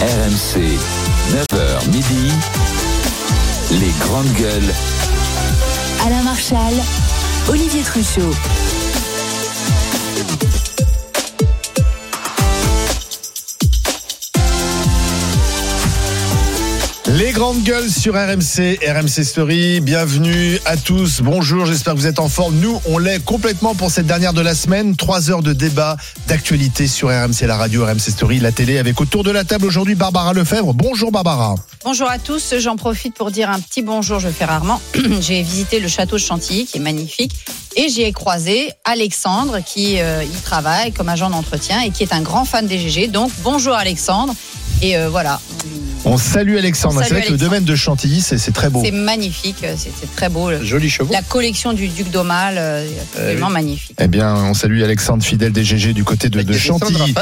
RMC, 9h midi, les grandes gueules. Alain Marchal, Olivier Truchot. Les grandes gueules sur RMC, RMC Story, bienvenue à tous, bonjour, j'espère que vous êtes en forme. Nous, on l'est complètement pour cette dernière de la semaine, trois heures de débat, d'actualité sur RMC, la radio, RMC Story, la télé, avec autour de la table aujourd'hui Barbara Lefebvre. Bonjour Barbara. Bonjour à tous, j'en profite pour dire un petit bonjour, je fais rarement. J'ai visité le château de Chantilly qui est magnifique et j'y ai croisé Alexandre qui euh, y travaille comme agent d'entretien et qui est un grand fan des GG. Donc bonjour Alexandre et euh, voilà. On salue Alexandre. C'est vrai que le domaine de Chantilly, c'est très beau. C'est magnifique, c'est très beau. Le- Joli chevaux. La collection du duc d'Aumale, euh, absolument magnifique. Eh bien, on salue Alexandre, fidèle des GG du côté de, de Chantilly.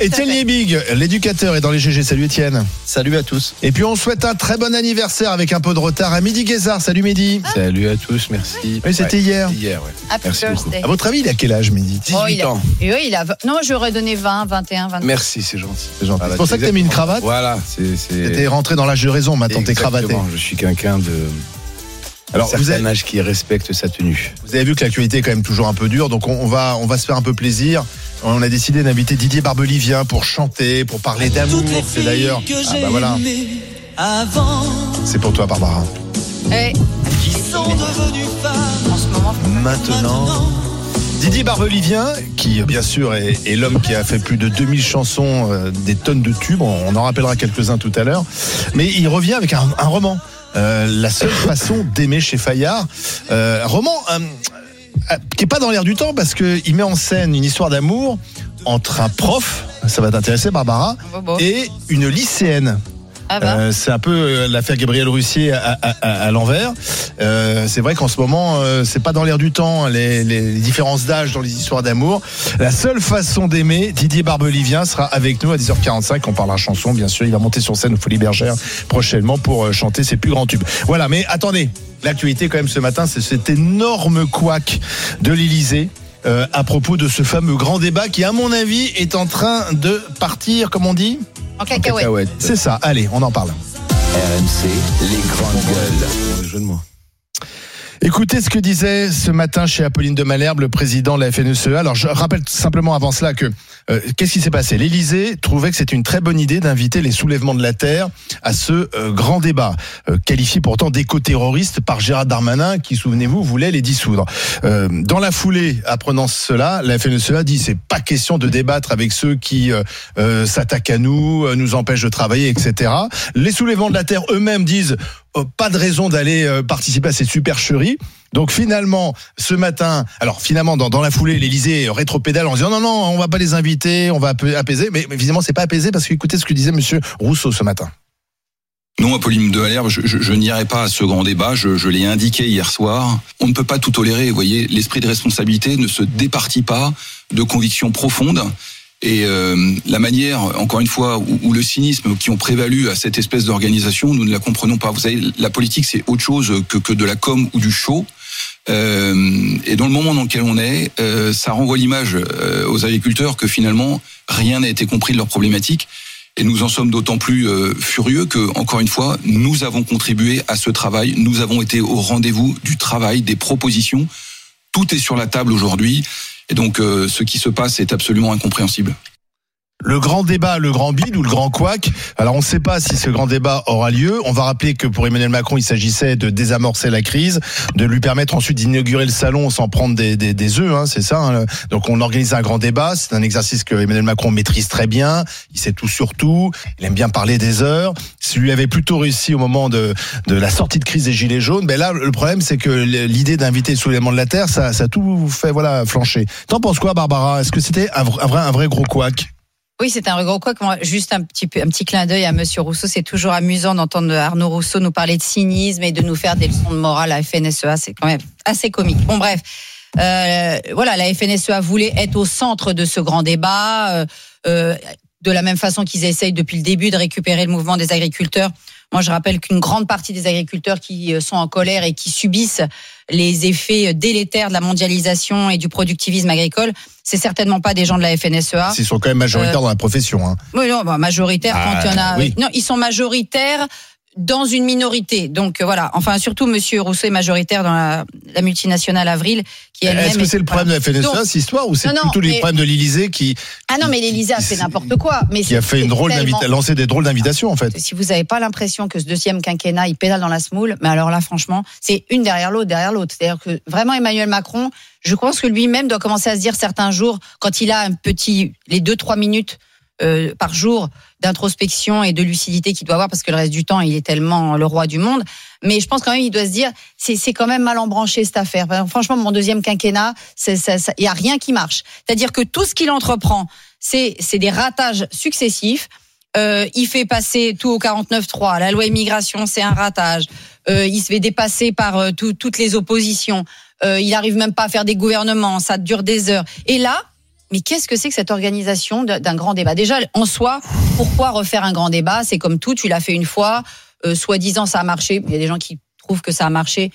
Étienne. Liebig, l'éducateur, est dans les GG. Salut Étienne. Salut à tous. Et puis on souhaite un très bon anniversaire avec un peu de retard à Midi Guézard. Salut Midi. Salut à tous, merci. Oui, c'était hier. Hier, ouais. Happy Merci beaucoup. À votre avis, il a quel âge Midi Oh, il a- ans. Et oui, il a. Non, j'aurais donné 20, 21, 22. Merci, c'est gentil. C'est gentil. Voilà, C'est pour ça que t'as mis une cravate Voilà, c'est. T'es rentré dans l'âge de raison, maintenant t'es cravaté. Je suis quelqu'un de. Alors, vous avez- âge qui respecte sa tenue. Vous avez vu que l'actualité est quand même toujours un peu dure, donc on, on va, on va se faire un peu plaisir. On a décidé d'inviter Didier Barbelivien pour chanter, pour parler d'amour. C'est d'ailleurs. Ah bah voilà, avant c'est pour toi Barbara. Eh, qui sont devenus femmes en ce moment, Maintenant. Didier Barbelivien, qui bien sûr est, est l'homme qui a fait plus de 2000 chansons, euh, des tonnes de tubes, on, on en rappellera quelques-uns tout à l'heure, mais il revient avec un, un roman, euh, La seule façon d'aimer chez Fayard, euh, un roman euh, euh, qui est pas dans l'air du temps parce qu'il met en scène une histoire d'amour entre un prof, ça va t'intéresser Barbara, et une lycéenne. Ah bah. Euh, c'est un peu euh, l'affaire Gabriel Russier à, l'envers. Euh, c'est vrai qu'en ce moment, euh, c'est pas dans l'air du temps les, les- différences d'âge dans les histoires d'amour. La seule façon d'aimer, Didier Barbelivien sera avec nous à 10h45. On parlera chanson, bien sûr. Il va monter sur scène au Folie Bergère prochainement pour chanter ses plus grands tubes. Voilà, mais attendez, l'actualité quand même ce matin, c'est cet énorme couac de l'Élysée. Euh, à propos de ce fameux grand débat qui, à mon avis, est en train de partir, comme on dit. En cacahuète. C'est ça. Allez, on en parle. RMC, les grandes gueules. Bon, jeu de mots. Écoutez ce que disait ce matin chez Apolline de Malherbe, le président de la FNSEA. Alors, je rappelle simplement avant cela que euh, qu'est-ce qui s'est passé? L'Élysée trouvait que c'était une très bonne idée d'inviter les soulèvements de la terre à ce euh, grand débat, euh, qualifié pourtant d'éco-terroriste par Gérard Darmanin, qui, souvenez-vous, voulait les dissoudre. Euh, dans la foulée, apprenant cela, la FNSEA dit c'est pas question de débattre avec ceux qui euh, s'attaquent à nous, nous empêchent de travailler, etc. Les soulèvements de la terre eux-mêmes disent pas de raison d'aller euh, participer à cette supercherie. Donc finalement, ce matin, alors finalement dans, dans la foulée, l'Élysée rétropédale en disant non non, on va pas les inviter, on va apaiser, mais, évidemment c'est pas apaisé parce que écoutez ce que disait Monsieur Rousseau ce matin. Non, Apolline de Halère, je, je, je n'irai pas à ce grand débat. Je, je l'ai indiqué hier soir. On ne peut pas tout tolérer. Vous voyez, l'esprit de responsabilité ne se départit pas de convictions profondes. Et euh, la manière, encore une fois, où, où le cynisme qui ont prévalu à cette espèce d'organisation, nous ne la comprenons pas. Vous savez, la politique, c'est autre chose que, que de la com ou du show. Euh, et dans le moment dans lequel on est, euh, ça renvoie l'image euh, aux agriculteurs que finalement rien n'a été compris de leurs problématiques. Et nous en sommes d'autant plus euh, furieux que, encore une fois, nous avons contribué à ce travail. Nous avons été au rendez-vous du travail, des propositions. Tout est sur la table aujourd'hui. Et donc, euh, ce qui se passe est absolument incompréhensible. Le grand débat, le grand bid ou le grand couac. Alors on ne sait pas si ce grand débat aura lieu. On va rappeler que pour Emmanuel Macron, il s'agissait de désamorcer la crise, de lui permettre ensuite d'inaugurer le salon sans prendre des, des, des œufs, hein, c'est ça. hein. Donc on organise un grand débat. C'est un exercice que Emmanuel Macron maîtrise très bien. Il sait tout sur tout. Il aime bien parler des heures. Si lui avait plutôt réussi au moment de, de la sortie de crise des Gilets jaunes, ben là le problème c'est que l'idée d'inviter le soulèvement de la terre, ça, ça tout fait voilà flancher. T'en penses quoi, Barbara? Est-ce que c'était un, un vrai un vrai gros couac? Oui, c'est un gros quoi. Juste un petit, un petit clin d'œil à Monsieur Rousseau. C'est toujours amusant d'entendre Arnaud Rousseau nous parler de cynisme et de nous faire des leçons de morale à FNSEA. C'est quand même assez comique. Bon, bref. Euh, voilà, la FNSEA voulait être au centre de ce grand débat. Euh, euh, de la même façon qu'ils essayent depuis le début de récupérer le mouvement des agriculteurs. Moi, je rappelle qu'une grande partie des agriculteurs qui euh, sont en colère et qui subissent les effets délétères de la mondialisation et du productivisme agricole, c'est certainement pas des gens de la FNSEA. Ils sont quand même majoritaires Euh, dans la profession. Hein. Oui, non, bah, majoritaire Ah, quand il y en a. oui. Non, ils sont majoritaires dans une minorité. Donc euh, voilà. Enfin, surtout Monsieur Rousseau est majoritaire dans la, la multinationale Avril, qui. Est-ce que est- c'est le problème de la FNSEA, cette histoire, ou c'est plutôt les problèmes de l'Élysée qui, Ah non, mais l'Élysée a fait n'importe quoi. Mais qui a fait une drôle tellement- lancé des drôles d'invitations, en fait Si vous n'avez pas l'impression que ce deuxième quinquennat, il pédale dans la smoule, mais alors là, franchement, c'est une derrière l'autre, derrière l'autre. C'est-à-dire que vraiment, Emmanuel Macron, je pense que lui-même doit commencer à se dire certains jours, quand il a un petit, les deux, trois minutes euh, par jour d'introspection et de lucidité qu'il doit avoir, parce que le reste du temps, il est tellement le roi du monde. Mais je pense quand même, il doit se dire, c'est quand même mal embranché cette affaire. Franchement, mon deuxième quinquennat, il y a rien qui marche. C'est-à-dire que tout ce qu'il entreprend, c'est c'est des ratages successifs. Euh, il fait passer tout au 49-3. La loi immigration, c'est un ratage. Euh, il se fait dépasser par euh, tout- toutes les oppositions. Euh, il arrive même pas à faire des gouvernements. Ça dure des heures. Et là, mais qu'est-ce que c'est que cette organisation d'un grand débat? Déjà, en soi, pourquoi refaire un grand débat? C'est comme tout, tu l'as fait une fois, euh, soi-disant ça a marché. Il y a des gens qui trouvent que ça a marché.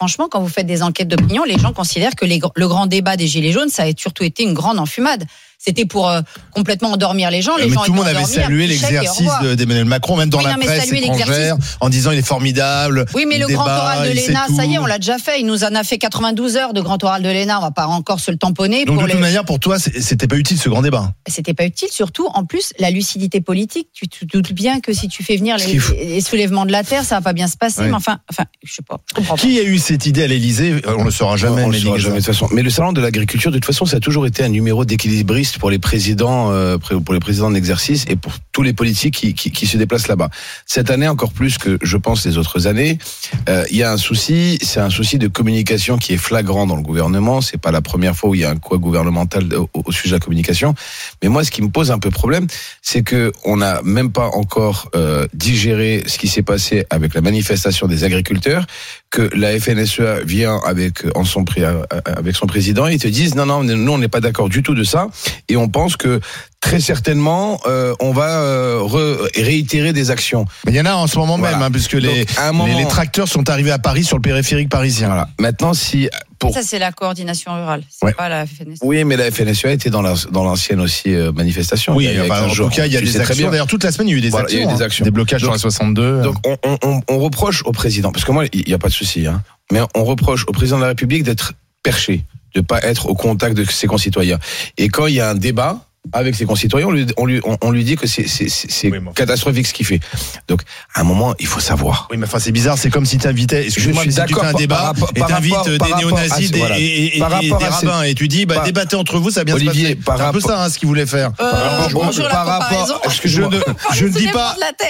Franchement, quand vous faites des enquêtes d'opinion, les gens considèrent que le grand débat des Gilets jaunes, ça a surtout été une grande enfumade. C'était pour euh, complètement endormir les gens. Les Euh, mais gens tout le monde avait salué l'exercice d'Emmanuel Macron, même dans Oui, la non, mais presse saluer étrangère, en disant il est formidable. Oui, mais le grand oral de l'ENA, ça y est, on l'a déjà fait. Il nous en a fait 92 heures de grand oral de l'ENA. On va pas encore se le tamponner. Donc pour de les- toute manière, pour toi, c'était pas utile ce grand débat. C'était pas utile, surtout en plus la lucidité politique. Tu te doutes bien que si tu fais venir les, soulèvements de la terre, ça va pas bien se passer. Oui. Mais enfin, enfin, je sais pas, je comprends pas. Qui a eu cette idée à l'Élysée? On le saura jamais. on le saura jamais de toute façon. Mais le salon de l'agriculture, de toute façon, ça a toujours été un numéro d'équilibriste pour les présidents, euh, pour les présidents d'exercice et pour tous les politiques qui, qui, qui se déplacent là-bas. Cette année, encore plus que je pense les autres années, euh, il y a un souci. C'est un souci de communication qui est flagrant dans le gouvernement. C'est pas la première fois où il y a un quoi gouvernemental au, au sujet de la communication. Mais moi, ce qui me pose un peu problème, c'est que on n'a même pas encore euh, digéré ce qui s'est passé avec la manifestation des agriculteurs, que la FNSEA vient avec en son euh, son président et te disent non non nous on n'est pas d'accord du tout de ça et on pense que très certainement euh, on va euh, re- réitérer des actions. Mais il y en a en ce moment Voilà. même, hein, puisque les, Donc, les, moment- les tracteurs sont arrivés à Paris sur le périphérique parisien. Voilà. Maintenant si pour Ça, c'est la coordination rurale. C'est Ouais. pas la FNSEA. oui, mais la FNSEA était dans la- dans l'ancienne aussi euh, manifestation. Oui, Il y a enfin, quinze en tout cas, il y a des actions. D'ailleurs, toute la semaine, il y a eu des Voilà, il y actions. a eu des hein. actions. Des blocages sur Donc- la 62. Donc on, on, on, on reproche au président, parce que moi, il n'y a pas de souci, hein, mais on reproche au président de la République d'être perché, de pas être au contact de ses concitoyens. Et quand il y a un débat avec ses concitoyens, on lui, on lui, on, on lui dit que c'est Oui, catastrophique ce qu'il fait. Donc, à un moment, il faut savoir. Oui, mais enfin, c'est bizarre. C'est comme si tu invitais, excuse-moi, Je mais suis si tu fais d'accord un débat par et t'invites rapport- des néo-nazis voilà. et, et- et des rabbins et tu dis, bah, par- débattez entre vous, ça va bien Olivier, se passer. par C'est un peu rapport- ça, hein, ce qu'il voulait faire. Euh, rapport- par rapport-. Je ne, je ne dis Soulèvement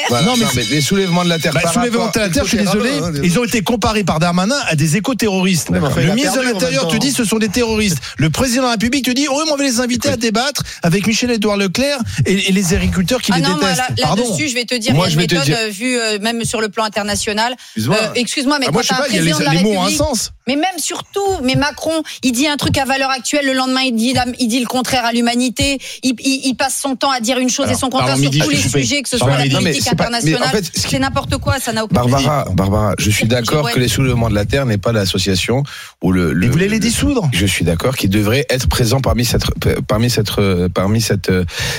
pas. Non, mais les soulèvements de la terre. Bah, par soulèvement rapport- de la terre, je suis désolé, ah, non, ils ont été comparés par Darmanin à des éco-terroristes. le a ministre de l'Intérieur te dit ce sont des terroristes. Le président de la République te dit oh, oui, on va les inviter à débattre avec Michel-Édouard Leclerc et, et les agriculteurs qui Ah les non, détestent. là- là-dessus, je vais te dire, Moi, il y je a vais une te méthode dire- euh, vue euh, même sur le plan international. Excuse-moi. Euh, mais Ah, moi, quand je sais t'as un pas, les, président de la les mots ont un sens. Mais même surtout, mais Macron, il dit un truc à valeur actuelle, le lendemain il dit, la- il dit le contraire à l'humanité, il, il- il passe son temps à dire une chose Alors, et son contraire sur Midi, tous les sujets, que ce soit la. Non, politique mais en internationale. fait, ce qui- C'est n'importe quoi, ça n'a aucun Barbara, Barbara, je suis d'accord que les soulèvements de la terre n'est pas l'association ou le. le Ils voulaient les le- dissoudre? Je suis d'accord qu'il devrait être présent parmi cette parmi cette parmi cette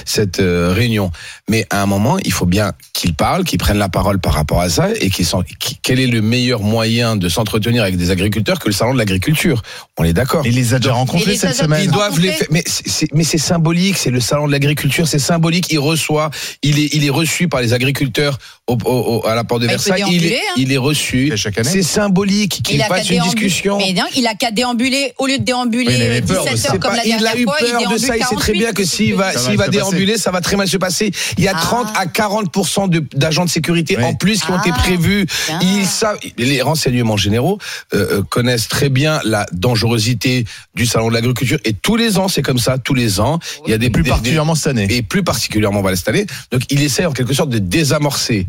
cette euh, réunion. Mais à un moment, il faut bien qu'il parle, qu'il prenne la parole par rapport à ça et qu'il s'en- qui- quel est le meilleur moyen de s'entretenir avec des agriculteurs que le salon de l'agriculture. On est d'accord. Il les a déjà rencontrés cette semaine. Ils doivent les rencontrés. faire, mais c'est- c'est mais c'est symbolique, c'est le salon de l'agriculture, c'est symbolique. Il reçoit, il est il est reçu par les agriculteurs au, au- au- à la porte de Bah, il peut Versailles. Il est, déambuler, hein. il est reçu. Et chaque année. C'est symbolique qu'il Il fasse une discussion. Mais non, il a qu'à déambuler, au lieu de déambuler Oui, il avait peur de 17 ça. heures comme la il dernière a eu fois, peur de ça. Il sait très 48. bien que s'il va, s'il va déambuler, ça va très mal se passer. Il y a Ah. 30 à 40 de- d'agents de sécurité Oui. en plus qui ont été Ah. prévus. Ils savent, les renseignements généraux euh, euh, connaissent très bien la dangerosité du salon de l'agriculture et tous les ans, c'est comme ça. Tous les ans, il y a des Plus particulièrement cette année. et plus particulièrement voilà, cette année. Donc il essaie en quelque sorte de désamorcer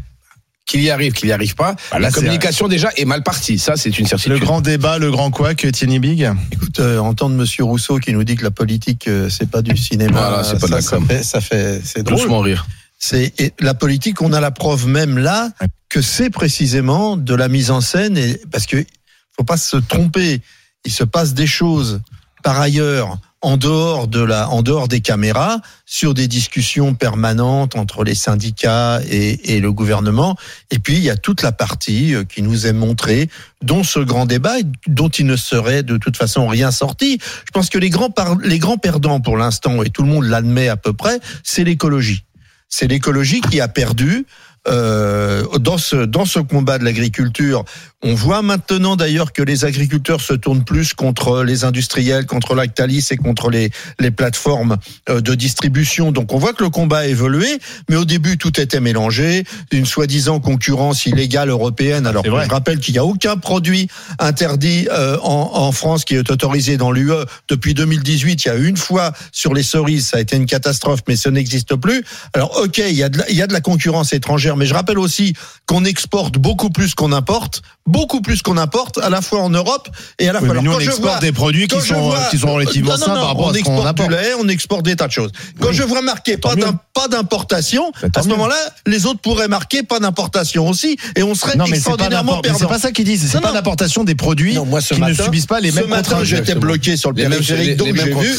qu'il y arrive, qu'il n'y arrive pas, Bah là, la communication déjà est mal partie. Ça, c'est une certitude. Le grand débat, le grand quoi que Thierry Big Écoute, euh, entendre Monsieur Rousseau qui nous dit que la politique euh, c'est pas du cinéma, Voilà, c'est pas de ça, la ça com. fait, ça fait, c'est drôle. Doucement rire. C'est la politique, on a la preuve même là que c'est précisément de la mise en scène et parce que faut pas se tromper, il se passe des choses par ailleurs en dehors de la en dehors des caméras sur des discussions permanentes entre les syndicats et, et le gouvernement et puis il y a toute la partie euh, qui nous est montrée dont ce grand débat dont il ne serait de toute façon rien sorti. Je pense que les grands par- les grands perdants pour l'instant et tout le monde l'admet à peu près, c'est l'écologie c'est l'écologie qui a perdu. Euh, dans ce dans ce combat de l'agriculture, on voit maintenant d'ailleurs que les agriculteurs se tournent plus contre les industriels, contre Lactalis et contre les les plateformes euh, de distribution. Donc on voit que le combat a évolué, mais au début tout était mélangé, une soi-disant concurrence illégale européenne. Alors je rappelle qu'il n'y a aucun produit interdit euh, en, en France qui est autorisé dans l'UE depuis 2018. Il y a une fois sur les cerises, ça a été une catastrophe, mais ça n'existe plus. Alors ok, il y a de la, il y a de la concurrence étrangère, mais je rappelle aussi qu'on exporte beaucoup plus qu'on importe, beaucoup plus qu'on importe, à la fois en Europe et à la Oui, fois. mais Alors, nous, on quand je exporte vois- des produits qui sont, vois- qui sont relativement Non, non, simples non, par rapport on à ce qu'on exporte du apporte. lait, on exporte des tas de choses. Quand Oui. je vois marqué Tant pas mieux. d'im- pas d'importation, Bah, à ce moment-là, les autres pourraient marquer pas d'importation aussi, et on serait Non, mais c'est pas, extraordinairement c'est pas ça qu'ils disent. C'est pas non. d'importation des produits moi, ce qui ne matin- subissent pas les ce mêmes matin, contraintes. j'étais exactement. bloqué sur le périphérique, donc j'ai vu,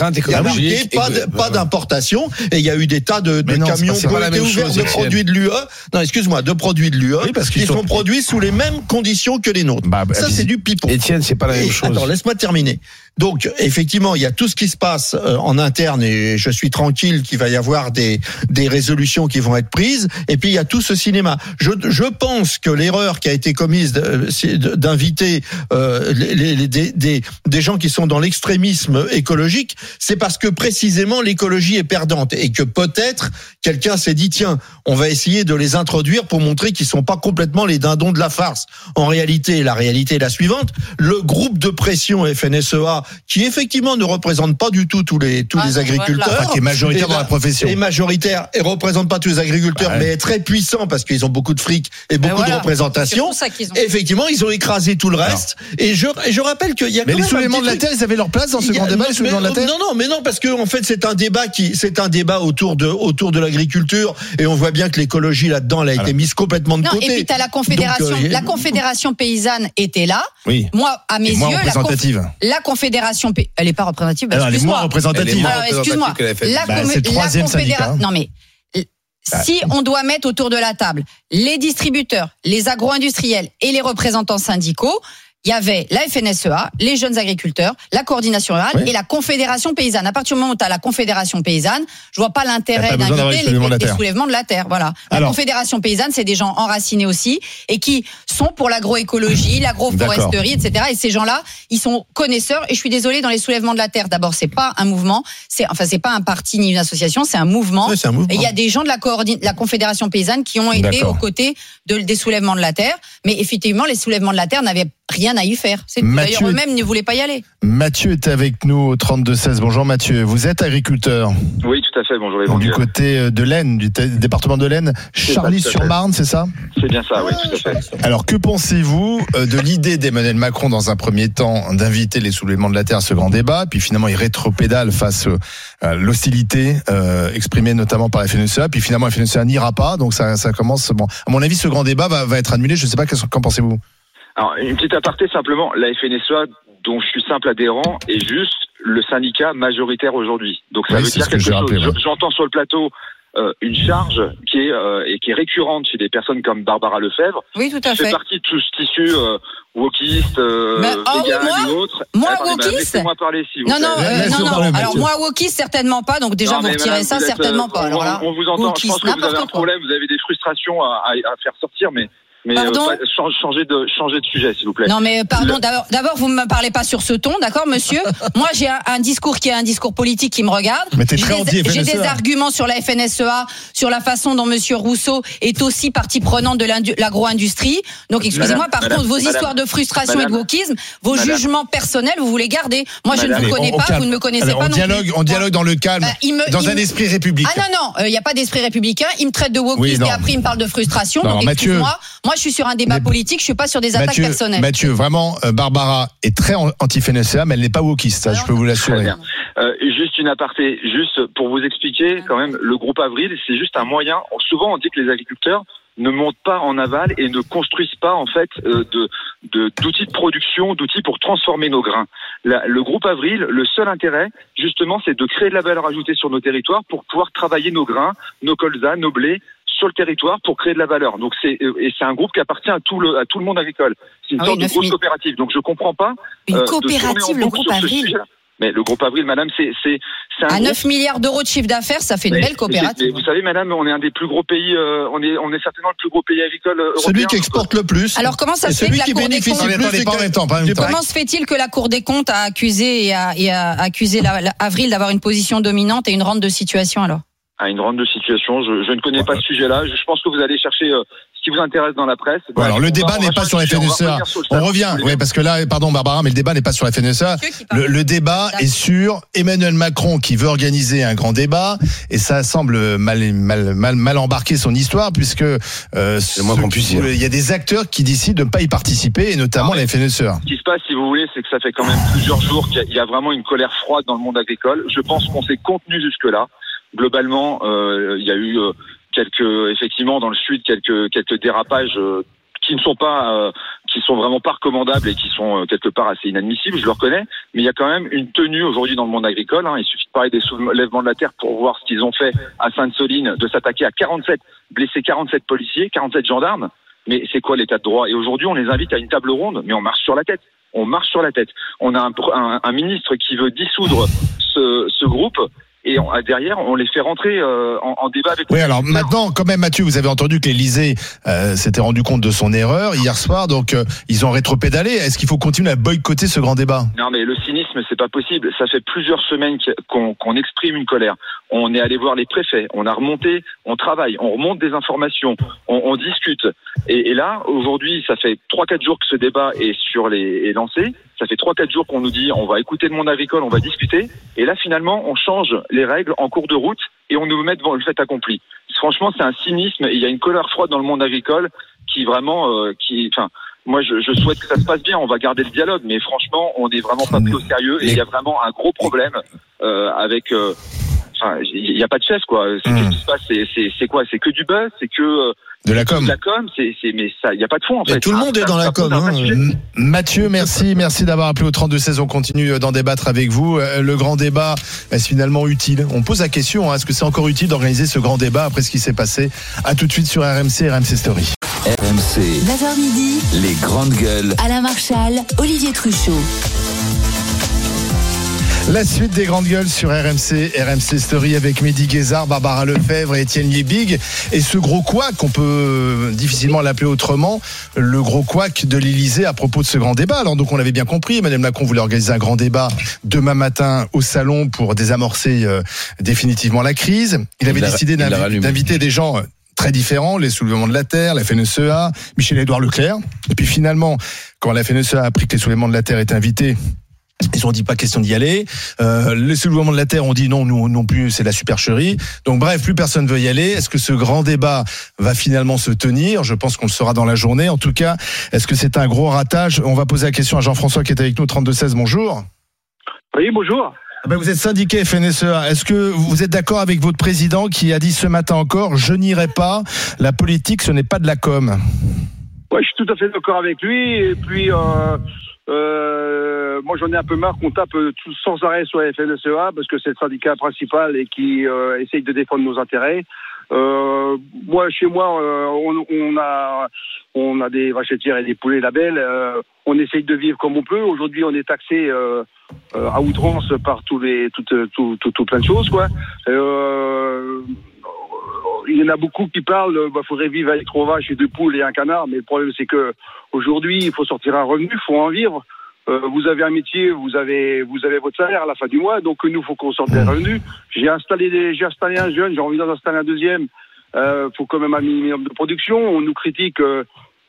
pas d'importation, et il y a eu des tas de, camions qui ont été ouverts de produits de l'UE. Non, excuse-moi, de produits de l'UE, Oui, parce qu'ils qui sont produits sous les mêmes conditions que les nôtres. Bah, bah, Ça, c'est du pipeau. Étienne, c'est pas la même Et- chose. Attends, laisse-moi terminer. Donc, effectivement, il y a tout ce qui se passe euh, en interne et je suis tranquille qu'il va y avoir des, des résolutions qui vont être prises. Et puis, il y a tout ce cinéma. Je, je pense que l'erreur qui a été commise de- d'inviter euh, les, les- les- des, des, des gens qui sont dans l'extrémisme écologique, c'est parce que précisément l'écologie est perdante et que peut-être quelqu'un s'est dit, tiens, on va essayer de les introduire pour montrer qu'ils sont pas complètement les dindons de la farce. En réalité, la réalité est la suivante. Le groupe de pression FNSEA, qui effectivement ne représente pas du tout tous les, tous Ah, les agriculteurs. voilà. Enfin, qui est majoritaire dans la profession. Est majoritaire et représente pas tous les agriculteurs, Ouais. mais est très puissant parce qu'ils ont beaucoup de fric et beaucoup voilà. de représentation. pour ça qu'ils ont- Effectivement, ils ont écrasé tout le reste. Et je, et je rappelle qu'il y a Mais quand les soulèvements de la terre, ils avaient leur place dans ce a- grand débat, non, les soulèvements de la terre Non, non, mais non, parce que en fait, c'est un débat qui, c'est un débat autour de, autour de l'agriculture, et on voit bien que l'écologie là-dedans, elle a été mise complètement de Non, côté. et puis t'as la confédération, Donc, euh, la confédération paysanne était là. Oui. Moi, à mes yeux, la, conf- la confédération, pa- elle est pas représentative. bah, Alors, elle est excuse-moi. moins représentative. Alors, excuse-moi. la. Bah, com- la confédération. hein. Non mais l- si on doit mettre autour de la table les distributeurs, les agro-industriels et les représentants syndicaux. Il y avait la FNSEA, les jeunes agriculteurs, la coordination rurale Oui. et la confédération paysanne. À partir du moment où tu as la confédération paysanne, je vois pas l'intérêt d'inviter les, soulèvements de la les terre. soulèvements de la terre. Voilà. La Alors. confédération paysanne, c'est des gens enracinés aussi et qui sont pour l'agroécologie, l'agroforesterie, etc. Et ces gens-là, ils sont connaisseurs. Et je suis désolée, dans les soulèvements de la terre, d'abord, c'est pas un mouvement, c'est enfin c'est pas un parti ni une association, c'est un mouvement. C'est un mouvement. Et il y a des gens de la, Confédération paysanne qui ont été aux côtés de, des soulèvements de la terre. Mais effectivement, les soulèvements de la terre n'avaient rien à y faire. C'est D'ailleurs, eux-mêmes ne voulaient pas y aller. Mathieu est avec nous au 32-16. Bonjour Mathieu, vous êtes agriculteur Oui, tout à fait. Bonjour les donc, du côté euh, de l'Aisne, du département de l'Aisne, Charlie-sur-Marne, c'est ça? C'est bien ça, oui, tout à fait. Alors que pensez-vous euh, de l'idée d'Emmanuel Macron dans un premier temps d'inviter les soulèvements de la terre à ce grand débat, puis finalement il rétropédale face euh, à l'hostilité euh, exprimée notamment par la FNSEA, puis finalement la FNSEA n'ira pas, donc ça, ça commence. Bon, à mon avis, ce grand débat va, va être annulé. Je ne sais pas qu'en pensez-vous? Alors, une petite aparté simplement. La FNSEA, dont je suis simple adhérent, est juste le syndicat majoritaire aujourd'hui. Donc ça Oui, veut dire que quelque chose. rappelé, ouais. Je- J'entends sur le plateau euh, une charge qui est euh, et qui est récurrente chez des personnes comme Barbara Lefebvre. Oui, tout à qui fait fait. partie de tout ce tissu euh, wokiste, euh, Mais, oh, vegan moi ou autre. Moi, wokiste Laissez-moi parler, s'il vous Non, non, euh, non, parler, non. Alors moi, wokiste, certainement pas. Donc déjà, Non, vous retirez madame, ça, vous êtes, certainement euh, pas. on, Alors là, on vous entend. Je pense que vous avez un quoi. problème. Vous avez des frustrations à, à- à faire sortir, mais Mais Pardon pas- chan- changez de changer de sujet, s'il vous plaît. Non mais euh, pardon, Le- d'abord, d'abord vous ne me parlez pas sur ce ton, d'accord monsieur Moi j'ai un, un discours qui est un discours politique qui me regarde. Mais t'es J'ai très des- J'ai anti-FNSEA. des arguments sur la FNSEA, sur la façon dont monsieur Rousseau est aussi partie prenante de l'agro-industrie. Donc excusez-moi, par madame, contre vos madame, histoires de frustration et de wokisme, vos madame. jugements personnels, vous les gardez. Moi je ne vous connais on- on pas, vous ne me connaissez Alors, pas on non dialogue, plus. on dialogue dans le calme, Bah, me- dans un me- esprit républicain. Ah non, non, il n'y a pas d'esprit républicain. Il me traite de wokiste Oui, non. et après il me parle de frustration. Non, donc excuse-moi, moi je suis sur un débat Mais- politique, je suis pas sur des attaques Mathieu, personnelles. Mathieu, vraiment, euh, Barbara est très an- anti-FNSEA, mais elle n'est pas wokiste, ça, je peux vous l'assurer. Euh, juste une aparté, juste pour vous expliquer, quand même, le groupe Avril, c'est juste un moyen. Souvent, on dit que les agriculteurs ne montent pas en aval et ne construisent pas en fait euh, de de- d'outils de, production, d'outils pour transformer nos grains. La- le groupe Avril, le seul intérêt, justement, c'est de créer de la valeur ajoutée sur nos territoires pour pouvoir travailler nos grains, nos colzas, nos blés sur le territoire pour créer de la valeur. Donc c'est euh, et c'est un groupe qui appartient à tout le à tout le monde agricole. C'est une Ah oui, sorte de 9 grosse 000. coopérative. Donc je comprends pas Une euh, coopérative, le groupe Avril. Mais le groupe Avril, madame, c'est c'est À groupe 9 milliards d'euros de chiffre d'affaires, ça fait une mais- belle mais coopérative. vous savez, madame, on est un des plus gros pays, euh, on est, on est certainement le plus gros pays agricole européen. Celui qui exporte le plus. Alors comment ça se fait celui que la qui Cour des bénéficie comptes. Comment se fait-il que la Cour des comptes a accusé et a, et a accusé la, la- Avril d'avoir une position dominante et une rente de situation alors? À une grande de situation. Je, je ne connais pas ce sujet-là. Je, je pense que vous allez chercher euh, ce qui vous intéresse dans la presse. Bon, alors le débat n'est pas sur la on FNSEA. On revient, oui, parce que là, pardon Barbara, mais le débat n'est pas sur la FNSEA. Le, le débat est sur Emmanuel Macron qui veut organiser un grand débat et ça semble mal mal mal, mal embarquer son histoire puisque euh, il y a des acteurs qui décident de ne pas y participer et notamment Ah, la FNSEA. Ce qui se passe, si vous voulez, c'est que ça fait quand même plusieurs jours qu'il y a- il y, a vraiment une colère froide dans le monde agricole. Je pense qu'on s'est contenu jusque-là. Globalement, euh, il y a eu euh, quelques, effectivement, dans le sud, quelques quelques dérapages euh, qui ne sont pas, qui sont vraiment pas recommandables et qui sont quelque part assez inadmissibles. Je le reconnais, mais il y a quand même une tenue aujourd'hui dans le monde agricole. hein. Il suffit de parler des soulèvements de la terre pour voir ce qu'ils ont fait à Sainte-Soline, de s'attaquer à 47 blesser 47 policiers, 47 gendarmes. Mais c'est quoi l'état de droit? Et aujourd'hui, on les invite à une table ronde, mais on marche sur la tête. On marche sur la tête. On a un, ministre qui veut dissoudre ce groupe et on- derrière, on les fait rentrer euh, en, en débat avec. Oui, les alors maintenant, quand même, Mathieu, vous avez entendu que l'Élysée euh, s'était rendu compte de son erreur hier soir, donc euh, ils ont rétropédalé. Est-ce qu'il faut continuer à boycotter ce grand débat? Non, mais le cynisme, c'est pas possible. Ça fait plusieurs semaines qu'- qu'on qu'on exprime une colère. On est allé voir les préfets, on a remonté, on travaille, on remonte des informations, on, on discute. Et, et là, aujourd'hui, ça fait trois quatre jours que ce débat est sur les est lancé. Ça fait trois quatre jours qu'on nous dit on va écouter le monde agricole, on va discuter. Et là, finalement, on change les règles en cours de route et on nous met devant le fait accompli. Franchement, c'est un cynisme. Il y a une colère froide dans le monde agricole qui vraiment, euh, qui, enfin. Moi, je, je souhaite que ça se passe bien. On va garder le dialogue, mais franchement, on n'est vraiment pas pris au sérieux et il y a vraiment un gros problème euh, avec. euh, Enfin, il n'y a pas de chef, quoi. C'est Hmm. qu'est-ce qui se passe? C'est- quoi? C'est que du buzz? C'est que euh, de la com de la com? C'est mais ça, il n'y a pas de fond en fait. tout le monde Ça- est dans la com, hein, Mathieu, merci, merci d'avoir appelé au 32 16. On continue d'en débattre avec vous. Euh, Le grand débat est-ce finalement utile? On pose la question hein, est-ce que c'est encore utile d'organiser ce grand débat après ce qui s'est passé? À tout de suite sur RMC, RMC Story. RMC, 9h midi, les grandes gueules. Alain Marchal, Olivier Truchot. La suite des grandes gueules sur RMC, RMC Story avec Mehdi Guézard, Barbara Lefebvre et Étienne Liebig. Et ce gros couac, on peut difficilement l'appeler autrement, le gros couac de l'Elysée à propos de ce grand débat. Alors donc on l'avait bien compris, Emmanuel Macron voulait organiser un grand débat demain matin au salon pour désamorcer euh, définitivement la crise. Il avait Il décidé d'inviter des gens euh, très différents, les soulèvements de la Terre, la FNSEA, Michel-Édouard Leclerc. Et puis finalement, quand la FNSEA a appris que les soulèvements de la Terre étaient invités, ils ont dit pas question d'y aller. Euh, les soulèvements de la terre ont dit non, nous non plus, c'est la supercherie. Donc bref, plus personne veut y aller. Est-ce que ce grand débat va finalement se tenir? Je pense qu'on le saura dans la journée. En tout cas, est-ce que c'est un gros ratage? On va poser la question à Jean-François qui est avec nous, 32-16. Bonjour. Oui, bonjour. Ah ben, vous êtes syndiqué FNSEA. Est-ce que vous êtes d'accord avec votre président qui a dit ce matin encore Je n'irai pas. La politique, ce n'est pas de la com? Ouais, je suis tout à fait d'accord avec lui. Et puis, euh, euh, moi, j'en ai un peu marre qu'on tape euh, tout, sans arrêt sur la FNSEA parce que c'est le syndicat principal et qui euh, essaye de défendre nos intérêts. Euh, moi, chez moi, euh, on, on a on a des vachetières et des poulets labels. Euh, on essaye de vivre comme on peut. Aujourd'hui, on est taxé à outrance par tous les toutes tout, tout, tout plein de choses quoi. Il y en a beaucoup qui parlent, il bah, faudrait vivre avec trois vaches et deux poules et un canard, mais le problème c'est que aujourd'hui, il faut sortir un revenu, il faut en vivre. Euh, vous avez un métier, vous avez vous avez votre salaire à la fin du mois, donc nous faut qu'on sorte des revenus. J'ai installé j'ai installé un jeune, j'ai envie d'en installer un deuxième. Euh, faut quand même un minimum de production. On nous critique euh,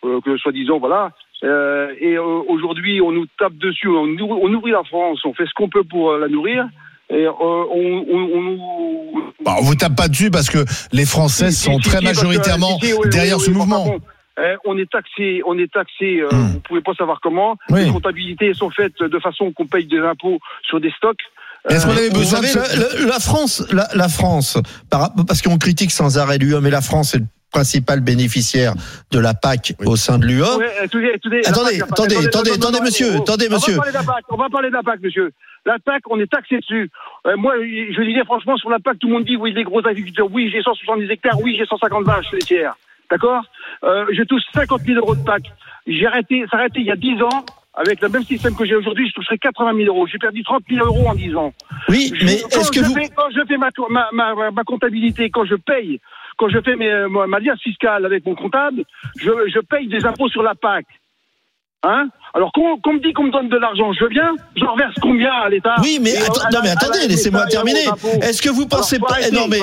euh, que soi-disant voilà. Euh, et euh, aujourd'hui, on nous tape dessus, on, on nourrit la France, on fait ce qu'on peut pour la nourrir. Et euh, on, on, on nous Bah, on vous tape pas dessus parce que les Français si, sont si, très si, parce que, majoritairement oui, derrière oui, ce oui, mouvement. euh, on est taxé, on est taxé. euh, Hmm. Vous pouvez pas savoir comment. Oui. Les comptabilités sont faites de façon qu'on paye des impôts sur des stocks. Est-ce qu'on Euh, avait Vous besoin de savez, le- la France, la, la France, par- parce qu'on critique sans arrêt l'UE, mais la France est le principal bénéficiaire de la PAC au sein de l'UE. Attendez, attendez, Attendez, attendez, monsieur, attendez, monsieur. On va parler de la PAC, on va parler de la PAC, monsieur. La PAC, on est taxé dessus. Euh, moi, je disais franchement, sur la PAC, tout le monde dit, oui, les gros agriculteurs, oui, j'ai 170 hectares, oui, j'ai 150 vaches laitières. D'accord euh, Je touche 50 000 euros de PAC. J'ai arrêté, arrêté il y a 10 ans. Avec le même système que j'ai aujourd'hui, je toucherai 80 000 euros. J'ai perdu 30 000 euros en 10 ans. Oui, Je- mais est-ce que je vous... fais, quand je fais ma, ma, ma, comptabilité, quand je paye, quand je fais mes, ma, ma liasse fiscale avec mon comptable, je, je paye des impôts sur la PAC. Hein Alors qu'on me dit qu'on me donne de l'argent, je veux bien, j'en reverse combien à l'État Oui, mais, euh, à non, mais attendez, laissez-moi terminer. Est-ce que vous pensez Alors, pas... arrêter, non, mais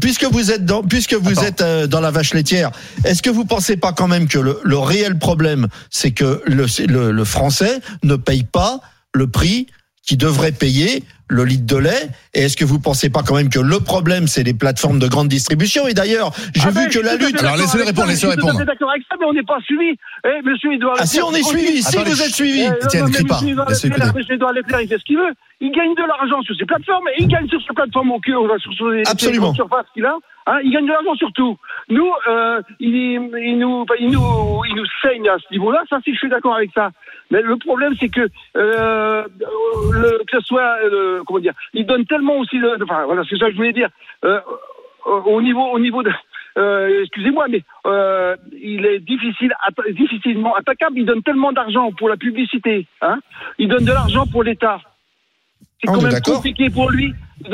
puisque vous êtes dans, puisque vous êtes euh, dans la vache laitière, est-ce que vous pensez pas quand même que le, le réel problème, c'est que le, le, le français ne paye pas le prix qu'il devrait payer le litre de lait Et est-ce que vous pensez pas quand même que le problème, c'est les plateformes de grande distribution? Et d'ailleurs, j'ai Ah vu ben, que la lutte. Alors, laissez-le répondre, laissez-le Je suis répondre. fait d'accord avec ça, mais on n'est pas suivi. Eh, monsieur, il doit. Ah si, on est suivi. Si vous êtes suivi. Eh, non, mais crie pas. monsieur Edouard Leclerc, il fait ce qu'il veut. Il gagne de l'argent sur ces plateformes et il gagne sur ces plateformes au cul, sur, sur les, Absolument. les surfaces qu'il a. Hein, il gagne de l'argent sur tout. Nous, euh, il, il nous, enfin, il nous, il nous saigne à ce niveau-là. Ça, si je suis d'accord avec ça. Mais le problème, c'est que, euh, le, que ce soit, euh, comment dire, il donne tellement aussi, le, enfin, voilà, c'est ça que je voulais dire. Euh, au niveau, au niveau de, euh, excusez-moi, mais euh, il est difficile, difficilement attaquable. Il donne tellement d'argent pour la publicité, hein. Il donne de l'argent pour l'État. C'est On quand même compliqué pour lui. De,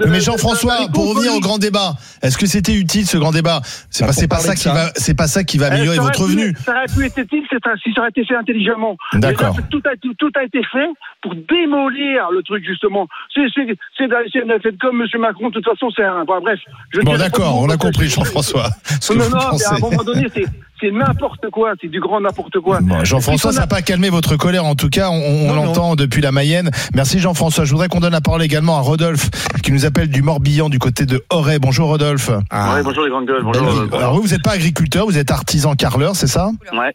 de- Mais Jean-François, pour revenir au grand débat, est-ce que c'était utile ce grand débat? C'est Bah, pas, c'est pas ça qui ça. va, c'est pas ça qui va améliorer Eh, aurait votre pu- revenu. Ça aurait pu être utile si ça aurait été fait intelligemment. D'accord. Tout a, tout, tout a été fait pour démolir le truc, justement. C'est c'est- c'est c'est- c'est comme M. Macron, de toute façon, c'est un. Enfin, bref. je Bon, d'accord, on a parce que- compris, Jean-François. Non, non, mais à un moment donné, c'est- c'est n'importe quoi. C'est du grand n'importe quoi. Bon, Jean-François, ça n'a pas calmé votre colère. En tout cas, on, l'entend depuis la Mayenne. Merci Jean-François. Je voudrais qu'on donne la parole également à Rodolphe, qui nous appelle du Morbihan, du côté de Auray. Bonjour Rodolphe. Ah. Ouais, bonjour les grandes gueules, bonjour. Euh. Alors vous, vous n'êtes pas agriculteur, vous êtes artisan carreleur, c'est ça? Ouais.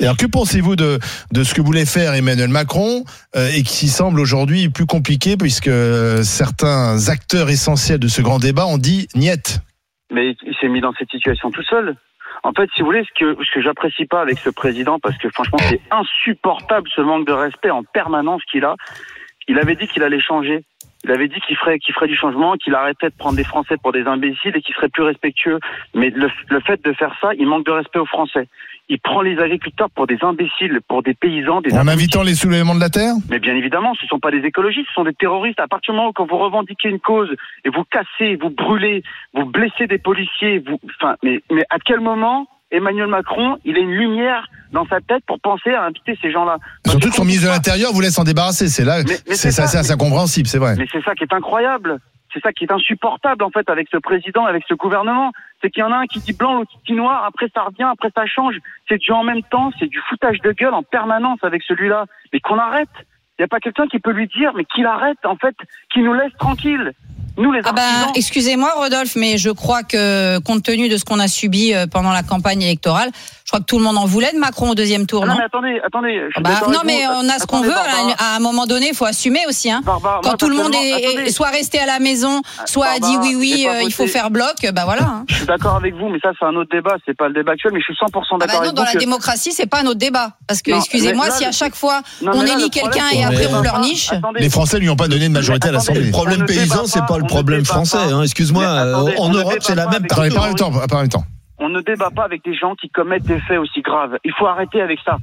Et alors que pensez-vous de, de ce que voulait faire Emmanuel Macron euh, et qui semble aujourd'hui plus compliqué puisque euh, certains acteurs essentiels de ce grand débat ont dit niet. Mais il s'est mis dans cette situation tout seul. En fait, si vous voulez, ce que, ce que j'apprécie pas avec ce président, parce que franchement, c'est insupportable ce manque de respect en permanence qu'il a. Il avait dit qu'il allait changer. Il avait dit qu'il ferait, qu'il ferait du changement, qu'il arrêtait de prendre des Français pour des imbéciles et qu'il serait plus respectueux. Mais le, le fait de faire ça, il manque de respect aux Français. Il prend les agriculteurs pour des imbéciles, pour des paysans, des En invitant les soulèvements de la terre? Mais bien évidemment, ce ne sont pas des écologistes, ce sont des terroristes. À partir du moment où quand vous revendiquez une cause et vous cassez, vous brûlez, vous blessez des policiers, vous, enfin, mais, mais à quel moment Emmanuel Macron, il a une lumière dans sa tête pour penser à inviter ces gens-là Surtout que son ministre de l'Intérieur vous laisse en débarrasser. C'est là, c'est ça. c'est incompréhensible, c'est vrai. Mais c'est ça qui est incroyable. C'est ça qui est insupportable en fait avec ce président, avec ce gouvernement. C'est qu'il y en a un qui dit blanc, l'autre qui dit noir, après ça revient, après ça change. C'est du en même temps, c'est du foutage de gueule en permanence avec celui-là. Mais qu'on arrête. Il n'y a pas quelqu'un qui peut lui dire, mais qu'il arrête en fait, qu'il nous laisse tranquille. Nous les Ah ben, artisans. excusez-moi Rodolphe, mais je crois que compte tenu de ce qu'on a subi euh, pendant la campagne électorale, je crois que tout le monde en voulait de Macron au deuxième tour, Ah non, non mais attendez, attendez. je suis Bah, non, mais vous. on a ce qu'on Attendez, veut. Barbara. À un moment donné, il faut assumer aussi. Hein. Barbara, Quand moi, tout le monde est, attendez. soit resté à la maison, soit a dit oui, oui, pas euh, il faut faire bloc, bah voilà. hein. Je suis d'accord avec vous, mais ça c'est un autre débat, c'est pas le débat actuel, mais je suis 100% Ah bah d'accord non, avec dans vous. la que- démocratie, c'est pas un autre débat. Parce que, excusez-moi, si à le- chaque fois Non, on élit le quelqu'un problème, et après c'est- on pleurniche, Attendez. Les Français lui ont pas donné de majorité à Mais attendez, l'Assemblée. Le problème On ne paysan, débat c'est pas, pas le on ne débat pas avec des gens qui commettent des faits aussi graves. Il faut arrêter avec ça.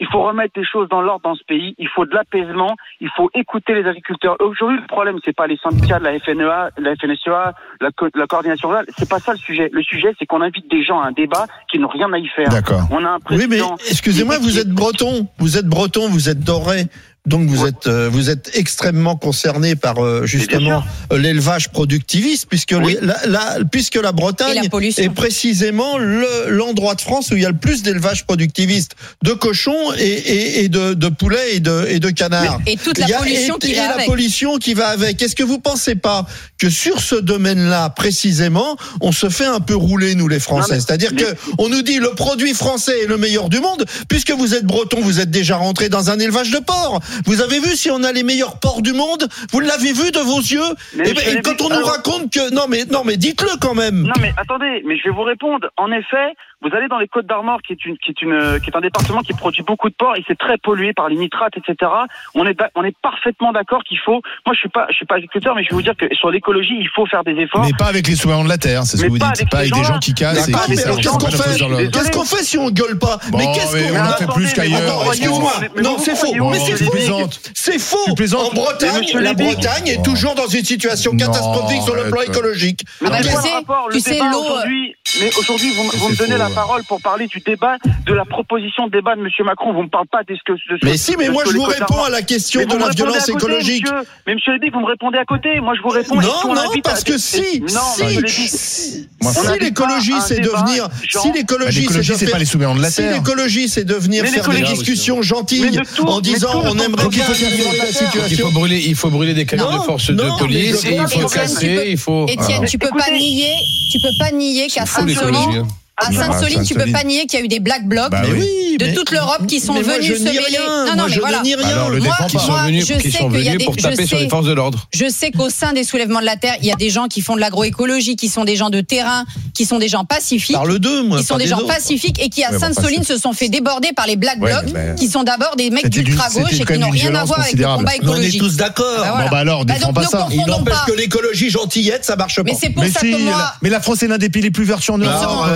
Il faut remettre les choses dans l'ordre dans ce pays. Il faut de l'apaisement. Il faut écouter les agriculteurs. Aujourd'hui, le problème, c'est pas les syndicats de la FNEA, la FNSEA, la, co la coordination rurale. C'est pas ça le sujet. Le sujet, c'est qu'on invite des gens à un débat qui n'ont rien à y faire. D'accord. On a un président. Oui, mais excusez-moi, vous êtes breton. Vous êtes breton. Vous êtes doré. Donc vous êtes euh, vous êtes extrêmement concerné par euh, justement euh, l'élevage productiviste puisque la, la, puisque la Bretagne est précisément l'endroit de France où il y a le plus d'élevage productiviste de cochons et, de, poulets et de et de canards. Et toute la pollution qui va avec. Est-ce que vous pensez pas que sur ce domaine-là précisément, on se fait un peu rouler nous les Français, c'est-à-dire mais... que on nous dit le produit français est le meilleur du monde puisque vous êtes breton, vous êtes déjà rentré dans un élevage de porc. Vous avez vu si on a les meilleurs ports du monde Vous l'avez vu de vos yeux Et, eh ben, quand on nous raconte que non mais non mais dites-le quand même. Non mais attendez, mais je vais vous répondre. En effet, vous allez dans les Côtes d'Armor, qui est un département qui produit beaucoup de porc et c'est très pollué par les nitrates, etc. On est, parfaitement d'accord qu'il faut. Moi, je suis pas, je suis pas agriculteur, mais je vais vous dire que sur l'écologie, il faut faire des efforts. Mais pas avec les souverains de la terre, c'est ce que vous dites. Avec pas avec des gens qui cassent. Qu'est-ce qu'on fait Qu'est-ce qu'on fait si on gueule pas Mais qu'est-ce qu'on fait a fait plus qu'ailleurs Non, c'est faux. Mais c'est faux. C'est faux. En Bretagne, la Bretagne est toujours dans une situation catastrophique sur le plan écologique. Mais tu sais, l'eau. Euh, mais aujourd'hui, vous me donnez la parole pour parler du débat, de la proposition de débat de M. Macron. Vous ne me parlez pas de ce que. De ce mais si, mais moi je vous réponds à la question de la violence écologique. Monsieur, mais Monsieur Lévy, vous me répondez à côté. Moi je vous réponds. Non, non, parce que si, si, l'écologie c'est devenir, si l'écologie c'est pas les de la terre. Si l'écologie c'est devenir faire des discussions gentilles en disant on aimerait bien la situation. Il faut brûler, des camions de force de police et il faut casser. Étienne, tu peux ah. pas nier, tu peux pas nier qu'à simplement à Sainte-Soline, Sainte tu peux pas nier qu'il y a eu des black blocs bah de toute l'Europe qui sont venus se mêler. Non, non, mais je. Rien. Moi, je sais qu'il y a des, sur les forces de l'ordre. Je sais qu'au sein des soulèvements de la terre, il y a des gens qui font de l'agroécologie, qui sont des gens de terrain, qui sont des gens pacifiques. Parle d'eux, moi. Qui sont des, gens pacifiques et qui à Sainte-Soline se sont fait déborder par les black blocs, bah, qui sont d'abord des mecs d'ultra gauche et qui n'ont rien à voir avec le combat écologique. On est tous d'accord. Bah, bon bah alors, pas ça. Il n'empêche que l'écologie gentillette, ça marche pas. Mais. Mais la France est l'un des pays les plus vertueux en Europe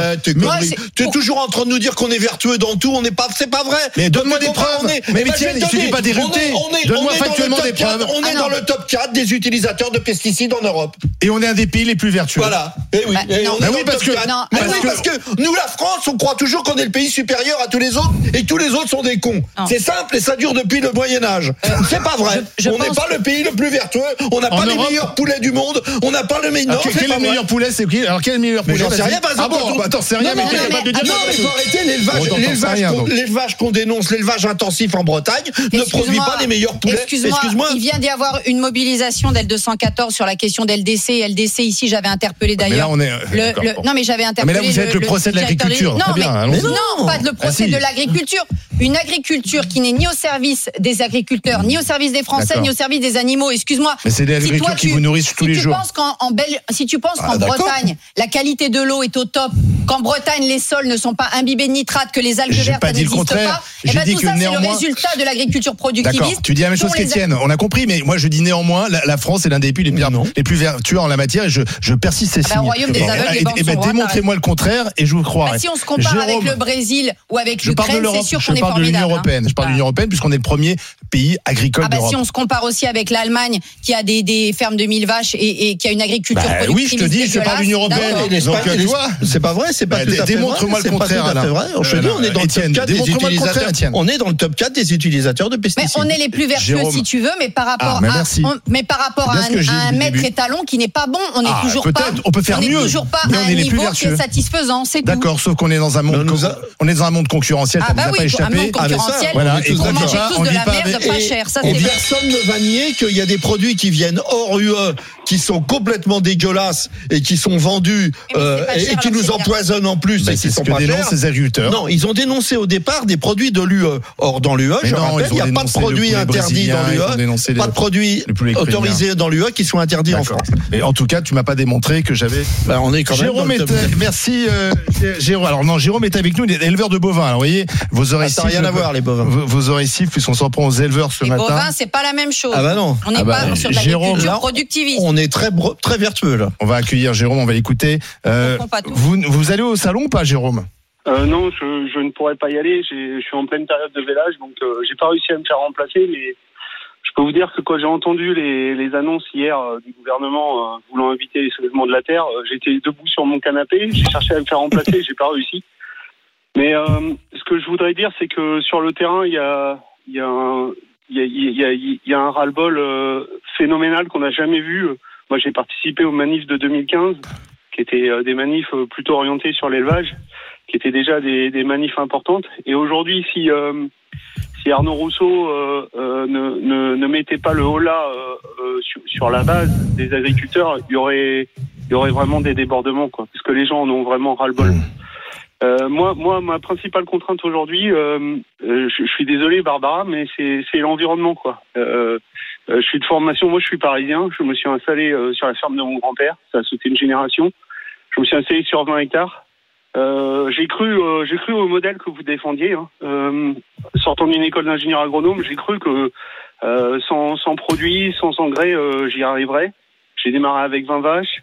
tu es toujours en train de nous dire qu'on est vertueux dans tout. On n'est pas. C'est pas vrai. Mais donne-moi des preuves. Mais eh Étienne, il suffit pas d'éructer. Donne-moi factuellement des preuves. On est dans le top 4 ah des utilisateurs de pesticides en Europe. Et on est un des pays les plus vertueux. Voilà. Et oui. Eh, bah parce bah que. parce que nous, la France, on croit toujours qu'on est le pays supérieur à tous les autres et tous les autres sont des cons. C'est simple et ça dure depuis le Moyen Âge. C'est pas vrai. On n'est pas le pays le plus vertueux. On n'a pas les meilleurs poulets du monde. On n'a pas le meilleur. Ah, quel est le meilleur poulet C'est qui? Alors quel est le meilleur poulet J'en sais rien. Par ah exemple, rien, mais. Non, mais faut arrêter l'élevage qu'on dénonce, l'élevage intensif en Bretagne, ne produit pas les meilleurs poulets. Excuse-moi, il vient d'y avoir une mobilisation d'L214 sur la question d'LDC. LDC, ici, j'avais interpellé d'ailleurs. Non, mais j'avais interpellé. Mais là, vous êtes le procès de l'agriculture. Non, pas le ah, procès de l'agriculture. Une agriculture qui n'est ni au service des agriculteurs, ni au service des Français, ni au service des animaux. Excuse-moi. Mais c'est des agricultures qui vous nourrissent tous les jours. Si tu penses ah, qu'en Bretagne, la qualité de l'eau est au top, qu'en Bretagne, Bretagne, les sols ne sont pas imbibés de nitrates, que les algues vertes n'existent pas. pas. J'ai ben, dit tout que ça, néanmoins... c'est le résultat de l'agriculture productiviste. Tu dis la même chose qu'Étienne. On a compris, mais moi je dis néanmoins, la, France est l'un des pays les, non. les plus vertueux en la matière et je, je persiste ah bah, royaume des aveugles, et, ben, démontrez-moi le contraire et je vous crois. Bah, si on se compare avec le Brésil ou avec l'Ukraine, c'est sûr qu'on est formidable. Je parle de l'Union hein. européenne. Je parle de l'Union européenne puisqu'on est le premier pays agricole ah bah, Si on se compare aussi avec l'Allemagne qui a des, fermes de 1000 vaches et, qui a une agriculture bah, productive Oui, je te dis, je parle de l'Union européenne. C'est pas vrai, c'est pas Démontre-moi le contraire, C'est vrai. On est dans le top 4 des utilisateurs. De pesticides. Mais on est les plus vertueux, si tu veux, mais par rapport ah, à, un maître étalon qui n'est pas bon, on n'est ah, toujours pas. On peut faire mieux. Toujours pas à un niveau qui est satisfaisant. D'accord, sauf qu'on est dans un monde, on est dans un monde concurrentiel. Ah bah oui, un monde concurrentiel. On mange tous de la merde pas cher. Personne ne va nier qu'il y a des produits qui viennent hors UE, qui sont complètement dégueulasses et qui sont vendus et euh, qui nous empoisonnent en plus, bah, et qui sont ce pas chers. Ces agriculteurs. Non, ils ont dénoncé au départ des produits de l'UE. Or, dans l'UE, je non, rappelle, il n'y a pas de produits interdits dans l'UE, pas de produits autorisés dans l'UE qui sont interdits en France. Et en tout cas, tu m'as pas démontré que j'avais. Bah, on est quand Jérôme même. Jérôme merci euh, Jérôme. Alors non, Jérôme est avec nous, il est éleveur de bovins. Alors, vous voyez, vos oreilles Ça rien à voir les bovins. Vos, oreilles sifflent puisqu'on s'en prend aux éleveurs ce les matin. Bovins, c'est pas la même chose. Ah bah non. On n'est ah bah, pas sur la Jérôme, productiviste. On est très très vertueux là. On va accueillir Jérôme, on va l'écouter. Euh, vous, vous allez au salon pas, Jérôme? Euh, non, je, ne pourrais pas y aller. Je suis en pleine période de vélage, donc euh, j'ai pas réussi à me faire remplacer. Mais je peux vous dire que quand j'ai entendu les, annonces hier euh, du gouvernement euh, voulant inviter les soulèvements de la terre, j'étais debout sur mon canapé. J'ai cherché à me faire remplacer, j'ai pas réussi. Mais ce que je voudrais dire, c'est que sur le terrain, il y a, un, y y a, un ras-le-bol phénoménal qu'on n'a jamais vu. Moi, j'ai participé aux manifs de 2015, qui étaient euh, des manifs euh, plutôt orientés sur l'élevage, qui étaient déjà des, des manifs importantes. Et aujourd'hui, si, euh, si Arnaud Rousseau ne, ne, ne mettait pas le euh, euh, sur, sur la base des agriculteurs, il y aurait, il y aurait vraiment des débordements, quoi, parce que les gens en ont vraiment ras-le-bol. Euh, moi, moi, ma principale contrainte aujourd'hui, euh, euh, je, je suis désolé, Barbara, mais c'est c'est l'environnement, quoi. Je suis de formation, moi, je suis parisien. Je me suis installé sur la ferme de mon grand-père. Ça a sauté une génération. Je me suis installé sur 20 hectares. Euh, j'ai cru, euh, j'ai cru au modèle que vous défendiez. Hein. Euh, sortant d'une école d'ingénieur agronome, j'ai cru que euh, sans, sans produits, sans engrais, euh, j'y arriverais. J'ai démarré avec 20 vaches.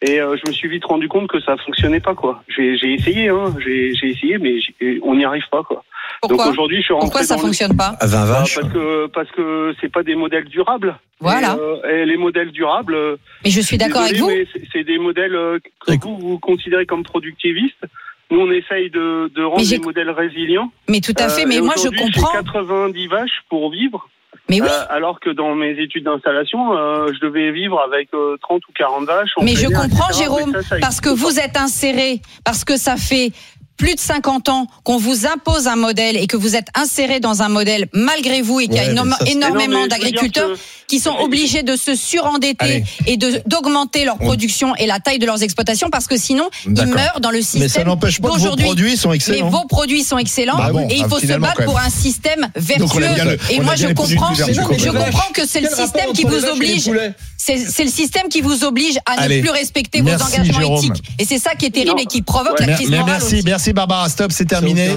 Et euh, je me suis vite rendu compte que ça fonctionnait pas quoi. J'ai essayé, hein, j'ai essayé, mais on n'y arrive pas quoi. Pourquoi Donc aujourd'hui, je suis rentré Pourquoi ça dans le- fonctionne pas À 20 Bah, vaches. parce que parce que c'est pas des modèles durables. Voilà. Et, euh, et les modèles durables. euh, Mais je suis d'accord avec vous. c'est- des modèles euh, que vous vous considérez comme productivistes. Nous, on essaye de, de rendre des modèles résilients. Mais tout à fait, mais moi je comprends. 90 vaches pour vivre. Mais oui. Euh, alors que dans mes études d'installation, euh, je devais vivre avec euh, 30 ou 40 vaches. Mais je comprends, etc. Jérôme, Mais ça, ça parce que vous êtes inséré, parce que ça fait plus de 50 ans qu'on vous impose un modèle et que vous êtes inséré dans un modèle malgré vous et qu'il y a Ouais, mais énorme- ça, c'est- Mais non, mais énormément d'agriculteurs que- qui sont obligés de se surendetter Allez. et de d'augmenter leur production et la taille de leurs exploitations parce que sinon ils meurent dans le Mais ça système n'empêche pas que vos produits sont Mais excellents. vos produits sont excellents Bah bon, et il faut se battre pour un système vertueux. le- et moi je comprends, je comprends que c'est le système qui vous oblige. C'est le système qui vous oblige à Allez. ne plus respecter Merci, vos engagements Jérôme. éthiques. Et c'est ça qui est terrible Non. et qui provoque Ouais. la crise morale merci, aussi. merci Barbara. Stop, c'est terminé.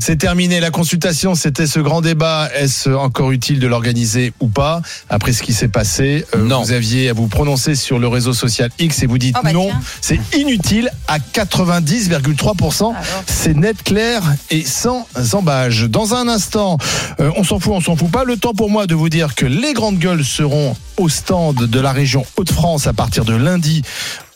C'est terminé. La consultation, c'était ce grand débat. Est-ce encore utile de l'organiser ou pas? Après ce qui s'est passé, euh, Non. vous aviez à vous prononcer sur le réseau social X et vous dites Oh bah non, c'est inutile à 90,3%. Alors. C'est net, clair et sans embâge. Dans un instant, euh, on s'en fout, on s'en fout pas. Le temps pour moi de vous dire que les grandes gueules seront au stand de la région Hauts-de-France à partir de lundi.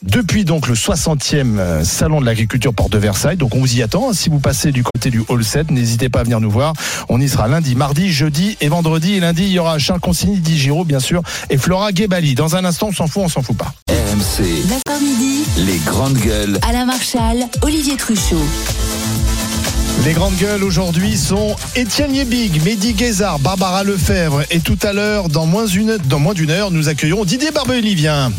Depuis donc le 60e euh, salon de l'agriculture porte de Versailles. Donc on vous y attend. Si vous passez du côté du Hall 7, n'hésitez pas à venir nous voir. On y sera lundi, mardi, jeudi et vendredi. Et lundi, il y aura Charles Consigny, Di Giraud, bien sûr, et Flora Gebali. Dans un instant, on s'en fout, on s'en fout pas. RMC, 9h midi, les grandes gueules. Alain Marchal, Olivier Truchot. Les grandes gueules aujourd'hui sont Étienne Yebig, Mehdi Guézard, Barbara Lefebvre. Et tout à l'heure, dans moins une- dans moins d'une heure, nous accueillons Didier Barbelivien.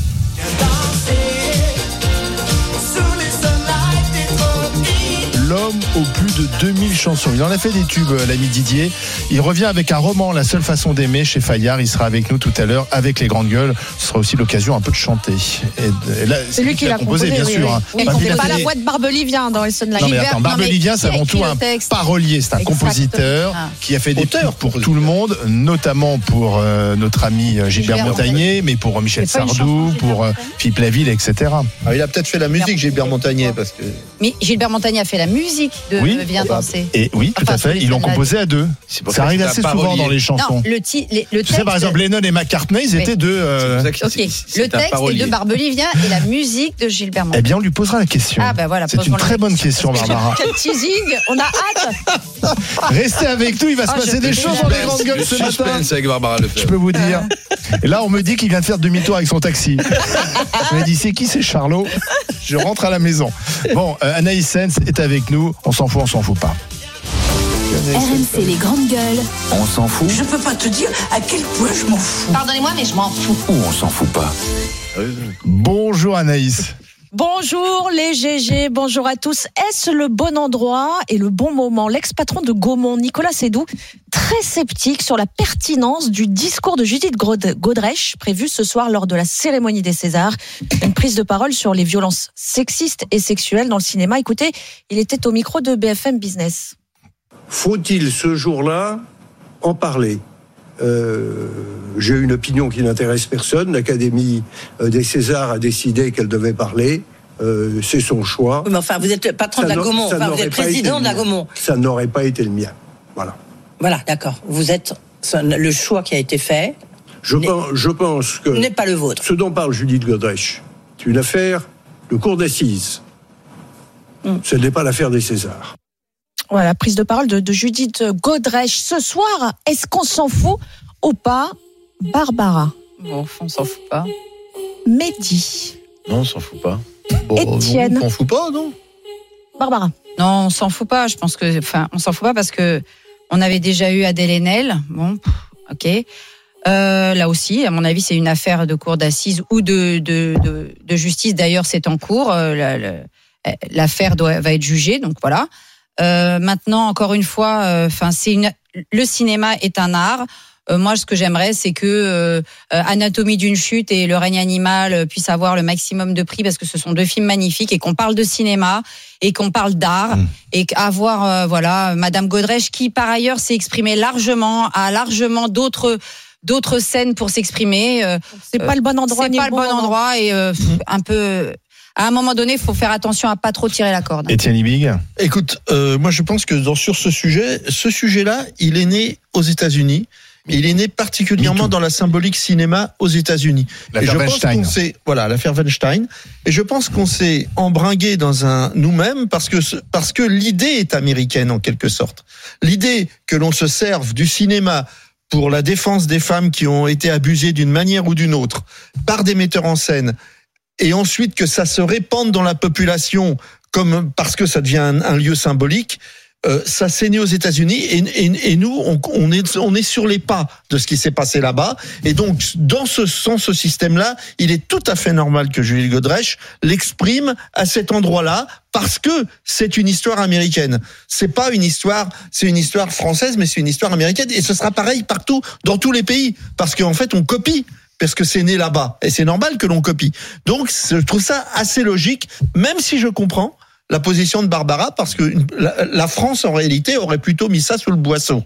L'homme aux plus de 2000 chansons. Il en a fait des tubes, euh, l'ami Didier. Il revient avec un roman, La seule façon d'aimer, chez Fayard. Il sera avec nous tout à l'heure, avec les grandes gueules. Ce sera aussi l'occasion un peu de chanter. Et, et là, c'est lui qui l'a composé, bien oui, sûr. oui. hein. Oui, pas la voix de Barbelivien dans de la non mais Gilbert. attends, Barbelivien, c'est avant tout un texte parolier, c'est un Exactement. compositeur Ah. qui a fait des Auteur, pour tout le monde, notamment pour euh, notre ami euh, Gilbert Montagnier, mais pour Michel Sardou, de pour euh, Philippe Laville, etc. Ah, il a peut-être fait la musique, Gilbert Montagnier, parce que. Mais Gilbert Montagnier a fait la musique de Oui. Viens danser. Et oui, tout Enfin, à fait, ils l'ont composé à deux. Ça arrive assez souvent parolier. dans les chansons. Non, le, ti- les- le Tu sais, par texte- exemple, Lennon et McCartney, ils Oui. étaient deux. euh, le texte est de Barbelivien et la musique de Gilbert Eh Montagnier. bien, on lui posera la question. Ah, bah voilà, C'est une très bonne question. Barbara. Quel teasing On a hâte Restez avec nous, il va se Ah, passer je- des choses dans les grandes Le gueules ce matin. avec Barbara Je peux vous dire. Et là, on me dit qu'il vient de faire demi-tour avec son taxi. Il m'a dit c'est qui c'est Charlot? Je rentre à la maison. Bon, euh, Anaïs Sens est avec nous. On s'en fout, on s'en fout pas. RMC les grandes gueules. On s'en fout Je peux pas te dire à quel point je m'en fous. Pardonnez-moi, mais je m'en fous. ou on s'en fout pas Bonjour Anaïs. Bonjour les GG, bonjour à tous. Est-ce le bon endroit et le bon moment? L'ex-patron de Gaumont, Nicolas Sédou, très sceptique sur la pertinence du discours de Judith Godrèche prévu ce soir lors de la cérémonie des Césars. Une prise de parole sur les violences sexistes et sexuelles dans le cinéma. Écoutez, il était au micro de BFM Business. Faut-il ce jour-là en parler? Euh, J'ai une opinion qui n'intéresse personne. L'Académie euh, des Césars a décidé qu'elle devait parler. euh, c'est son choix. Mais enfin, vous êtes patron de la Gaumont, enfin, vous êtes président de la. Gaumont. Ça n'aurait pas été le mien. Voilà. Voilà, d'accord. Vous êtes le choix qui a été fait Je pense, je pense que n'est pas le vôtre. ce dont parle Judith Godrèche, c'est une affaire de cour d'assises. Hmm. Ce n'est pas l'affaire des Césars. Voilà, prise de parole de, de Judith Godrèche ce soir. Est-ce qu'on s'en fout ou pas Barbara, Bon, on s'en fout pas. Mehdi, Non, on s'en fout pas. Étienne. Non, on fout pas, non? Barbara. Non, on s'en fout pas. Je pense que, enfin, on s'en fout pas parce que on avait déjà eu Adèle Haenel. Bon, pff, ok. Euh, là aussi, à mon avis, c'est une affaire de cour d'assises ou de, de, de, de justice. D'ailleurs, c'est en cours. Euh, la- la- L'affaire doit va être jugée, donc voilà. Euh, maintenant, encore une fois, euh, enfin, c'est une. Le cinéma est un art. Euh, moi, ce que j'aimerais, c'est que euh, euh, Anatomie d'une chute et Le règne animal euh, puissent avoir le maximum de prix parce que ce sont deux films magnifiques et qu'on parle de cinéma et qu'on parle d'art et qu'avoir euh, voilà Madame Godrèche qui par ailleurs s'est exprimée largement a largement d'autres d'autres scènes pour s'exprimer. euh, C'est pas le bon endroit C'est pas le bon endroit et euh, pff, un peu. À un moment donné, il faut faire attention à pas trop tirer la corde. Étienne Ibig Écoute, euh, moi je pense que dans, sur ce sujet, ce sujet-là, il est né aux États-Unis. Il est né particulièrement dans la symbolique cinéma aux États-Unis. Et L'affaire je pense Weinstein. voilà, l'affaire Weinstein. Et je pense qu'on s'est embringué dans un nous-mêmes parce que ce- parce que l'idée est américaine en quelque sorte. L'idée que l'on se serve du cinéma pour la défense des femmes qui ont été abusées d'une manière ou d'une autre par des metteurs en scène et ensuite que ça se répande dans la population comme parce que ça devient un, un lieu symbolique. euh, ça s'est né aux États-Unis et, et- et nous on, on est on est sur les pas de ce qui s'est passé là-bas et donc dans ce sans ce système-là, il est tout à fait normal que Julie Godrèche l'exprime à cet endroit-là parce que c'est une histoire américaine. C'est pas une histoire, c'est une histoire française, mais c'est une histoire américaine et ce sera pareil partout dans tous les pays parce qu'en fait on copie parce que c'est né là-bas et c'est normal que l'on copie. Donc je trouve ça assez logique, même si je comprends la position de Barbara parce que la, France en réalité aurait plutôt mis ça sous le boisseau.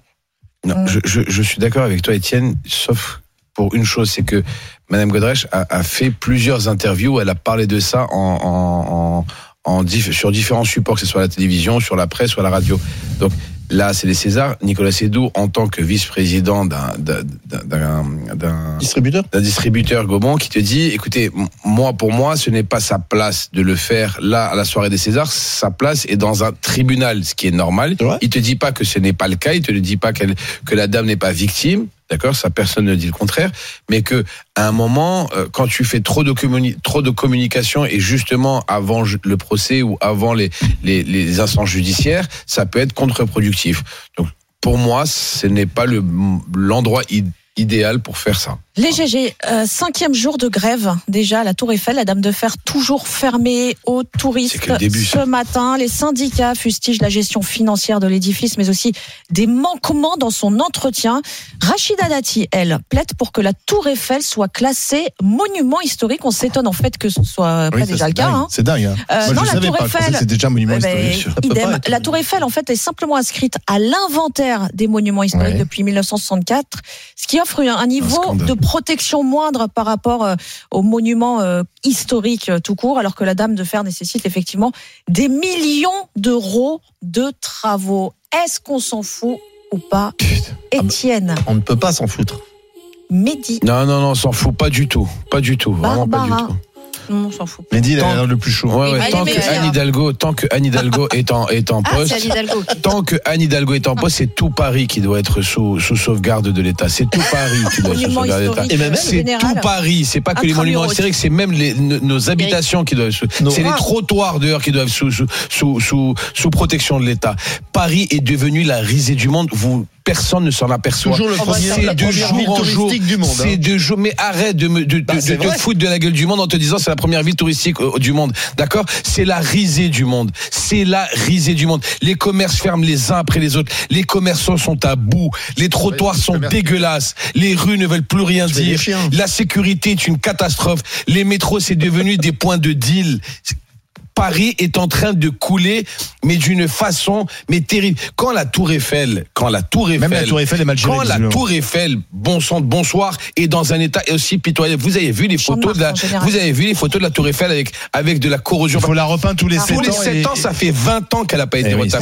Non, je, je, je suis d'accord avec toi, Étienne, sauf pour une chose, c'est que Madame Godrèche a, a fait plusieurs interviews, elle a parlé de ça en, en, en, en diff- sur différents supports, que ce soit la télévision, sur la presse, sur la radio. Donc là, c'est les Césars. Nicolas Sédou, en tant que vice-président d'un Distributeur. d'un distributeur Gaumont qui te dit écoutez moi pour moi ce n'est pas sa place de le faire là à la soirée des Césars. Sa place est dans un tribunal ce qui est normal. Il te dit pas que ce n'est pas le cas. Il te le dit pas que la dame n'est pas victime D'accord, ça personne ne dit le contraire, mais que à un moment, euh, quand tu fais trop de communi- trop de communication et justement avant le procès ou avant les les, les instances judiciaires, ça peut être contre-productif. Donc pour moi, ce n'est pas le l'endroit i- idéal pour faire ça. Les GG, euh, cinquième jour de grève déjà à la Tour Eiffel, la Dame de Fer toujours fermée aux touristes. C'est début, Ce matin, les syndicats fustigent la gestion financière de l'édifice, mais aussi des manquements dans son entretien. Rachida Dati, elle, plaide pour que la Tour Eiffel soit classée monument historique. On s'étonne en fait que ce soit pas Oui, ça, déjà c'est le cas. dingue. hein. C'est dingue. hein. Euh, Moi, non, je la Tour pas. Eiffel- C'était déjà monument historique. idem. pas La Tour Eiffel, en fait, est simplement inscrite à l'inventaire des monuments historiques Ouais. depuis 1964, ce qui offre un, niveau de protection moindre par rapport euh, aux monuments euh, historiques euh, tout court, alors que la Dame de Fer nécessite effectivement des millions d'euros de travaux. Est-ce qu'on s'en fout ou pas Étienne, On ne peut pas s'en foutre. Mehdi, Non, non, non, on s'en fout pas du tout. Pas du tout. Vraiment pas du tout. Non, on s'en fout. Mehdi, il a l'air le plus chaud. Ouais, ouais, Allez, tant mais que. Anne Hidalgo, tant que Anne Hidalgo est en, est en Ah, poste. Hidalgo. Tant que Anne Hidalgo est en poste, c'est tout Paris qui doit être sous, sous sauvegarde de l'État. C'est tout Paris qui doit être sous sauvegarde de l'État. même- C'est tout Paris. C'est pas que les monuments historiques, c'est même les, nos, habitations qui doivent. être sous- Nos C'est les trottoirs dehors qui doivent être sous, sous, sous, sous, sous protection de l'État. Paris est devenu la risée du monde. Vous, personne ne s'en aperçoit. Toujours le premier, C'est de jour en jour. touristique du monde. C'est hein. de jour. Mais arrête de me de, Bah, de- de foutre de la gueule du monde en te disant c'est la première ville touristique euh, du monde. D'accord? C'est la risée du monde. C'est la risée du monde. Les commerces ferment les uns après les autres. Les commerçants sont à bout. Les trottoirs sont dégueulasses. Les rues ne veulent plus rien dire. La sécurité est une catastrophe. Les métros c'est devenu des points de deal. Paris est en train de couler, mais d'une façon mais terrible. Quand la Tour Eiffel, quand la Tour Eiffel, même la Tour Eiffel est mal gérée, quand la Tour Eiffel, bon sang, bonsoir, est dans un état aussi pitoyable. Vous avez vu les photos de la, vous avez vu les photos de la Tour Eiffel avec avec de la corrosion? Il faut la repeindre tous les ah, 7 ans. Tous les 7 ans, ça fait 20 ans qu'elle a pas été eh oui, Ça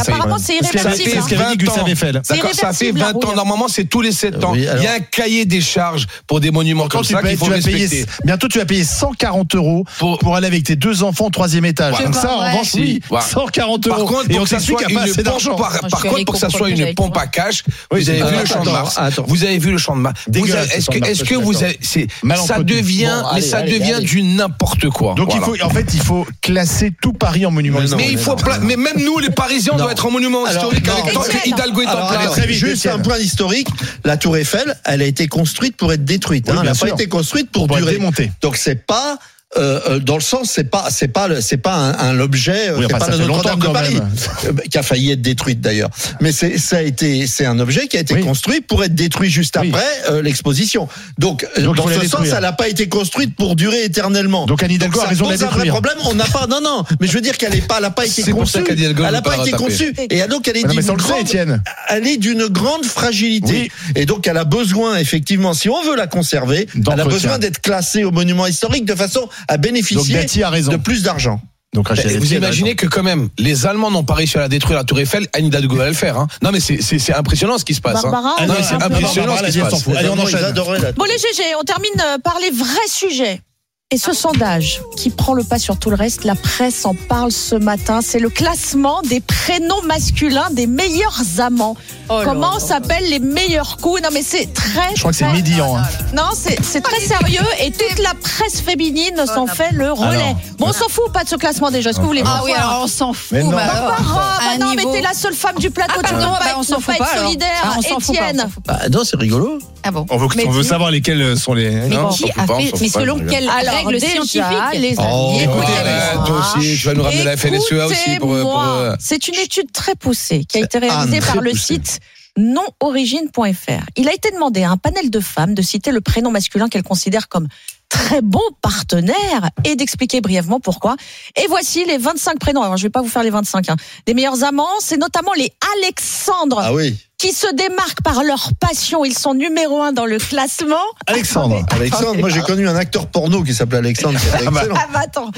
fait 20 ans. Normalement, c'est tous les 7 euh, ans. Il y a un cahier des charges pour des monuments comme ça qu'il faut respecter. Bientôt, tu vas payer 140 euros pour aller avec tes deux enfants au troisième étage. Par contre, ça, en revanche, oui. 140 euros. Par contre, pour que ça soit une pompe, à cash, vous avez vu le champ de Mars. Vous avez vu le champ de Mars. Est-ce que, vous avez, c'est, ça devient, mais ça devient du n'importe quoi. Donc il faut, en fait, il faut classer tout Paris en monument historique. Mais il faut, mais même nous, les Parisiens, on être en monument historique avec est en place. Juste un point historique. La Tour Eiffel, elle a été construite pour être détruite. Hein. Elle n'a pas été construite pour durer. Donc c'est pas euh, euh, dans le sens, c'est pas, c'est pas, c'est pas un, un objet, euh, oui, euh, qui a failli être détruite d'ailleurs. Mais c'est, ça a été, c'est un objet qui a été construit pour être détruit juste après euh, l'exposition. Donc, dans ce sens, elle n'a pas été construite pour durer éternellement. Donc Annie Delgo a raison de un vrai problème. On n'a pas, non, non, mais je veux dire qu'elle n'est pas, elle n'a pas été conçue. Elle n'a pas, été conçue. Et donc, elle est d'une elle est d'une grande fragilité. Et donc, elle a besoin effectivement, si on veut la conserver, elle a besoin d'être classée au monument historique de façon à bénéficier de plus d'argent. Donc bah, vous imaginez que quand même les Allemands n'ont pas réussi à la détruire la Tour Eiffel, Anida de va le faire. Hein. Non mais c'est impressionnant ce qui se passe. Hein. Barbara, hein. Non, c'est impressionnant Barbara, ce qui se passe. Allez, on enchaîne. Bon les GG, on termine euh, par les vrais sujets. Et ce sondage qui prend le pas sur tout le reste, la presse en parle ce matin, c'est le classement des prénoms masculins des meilleurs amants. Oh Comment s'appellent les meilleurs coups? Non mais c'est très... Je crois que c'est médiant. Hein. Non, c'est très sérieux et toute la presse féminine s'en oh fait le relais. Bon, on s'en fout pas de ce classement déjà, Est-ce que vous voulez Ah oui, on s'en fout. Mais non, bah, bah, bah, mais t'es la seule femme du plateau, ah, tu bah, ne bah, pas, ah, on s'en fout pas, solidaire, Étienne. Ah, non, c'est rigolo. Ah bon. On veut, savoir lesquels sont les... Mais non. Mais selon quel... Alors, règles C'est une étude très poussée qui a été réalisée par le site nonorigine.fr. Il a été demandé à un panel de femmes de citer le prénom masculin qu'elles considèrent comme très bon partenaire et d'expliquer brièvement pourquoi. Et voici les 25 prénoms. Alors, je ne vais pas vous faire les 25. Hein. Des meilleurs amants, c'est notamment les Alexandre. Ah oui qui se démarquent par leur passion. Ils sont numéro un dans le classement. Alexandre, Alexandre, moi j'ai connu un acteur porno qui s'appelait Alexandre. Ah bah, ah bah, attends,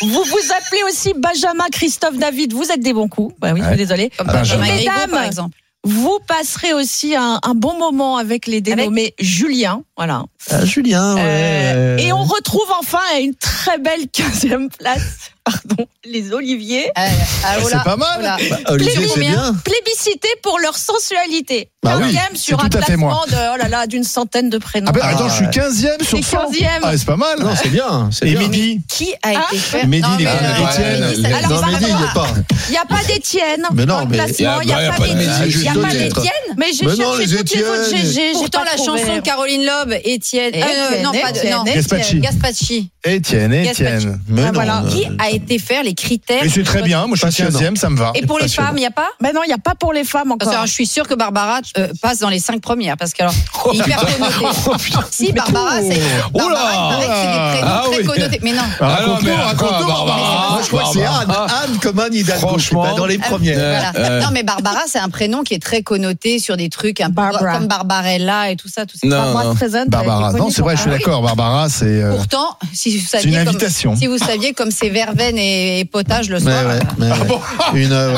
vous vous appelez aussi Benjamin Christophe David. Vous êtes des bons coups. Bah oui, ouais. je suis désolée. Benjamin. Mesdames, vous passerez aussi un, bon moment avec les dénommés. Julien. Voilà. Ah, Julien. Ouais. Euh, et on retrouve enfin à une très belle 15e place. Pardon, les Oliviers. Euh, ah, ah c'est pas mal. Bah, Olivier, c'est bien. Plébiscité pour leur sensualité. Bah 15e oui, sur un classement oh d'une centaine de prénoms. Ah bah, attends, je suis ah, 15e sur 100. 15e. Ah, c'est pas mal. Non, c'est bien. Et bien. Midi. Qui a ah. été fait Midi, non, les Étienne. Euh, non, Midi, il n'y a pas. Il n'y a pas d'Étienne. Mais non, mais. Il n'y bah, a pas d'Étienne. Mais j'ai cherché toutes les autres GG. Pourtant, la chanson Caroline Love. Bob, Étienne. Euh, non, pas de, non. Gaspacci. Gaspacci. Étienne, Étienne. Mais ah, non, voilà. euh, Qui a été faire les critères Mais c'est très bien, moi je suis 15 ça me va. Et pour les femmes, il n'y a pas Ben non, il n'y a pas pour les femmes encore. Parce que, alors, je suis sûre que Barbara euh, passe dans les 5 premières, parce que alors, oh, hyper connoté. Oh, si, Barbara, c'est. Oh Oula C'est des prénoms ah très connotés. Mais non. Ah raconte-nous, raconte-nous, Barbara. Je crois que c'est Anne. Anne comme Anne Hidalgo. Franchement. Dans les euh, premières. Euh, euh. Non, mais Barbara, c'est un prénom qui est très connoté sur des trucs un peu comme Barbarella et tout ça. Tout ça. Moi, très Barbara, non, c'est vrai, je suis d'accord. Barbara, c'est. Euh, Pourtant, si vous saviez. Une invitation. Comme, si vous saviez comme c'est verveine et, et, potage le soir. Mais ouais, euh, mais ah bon une euh,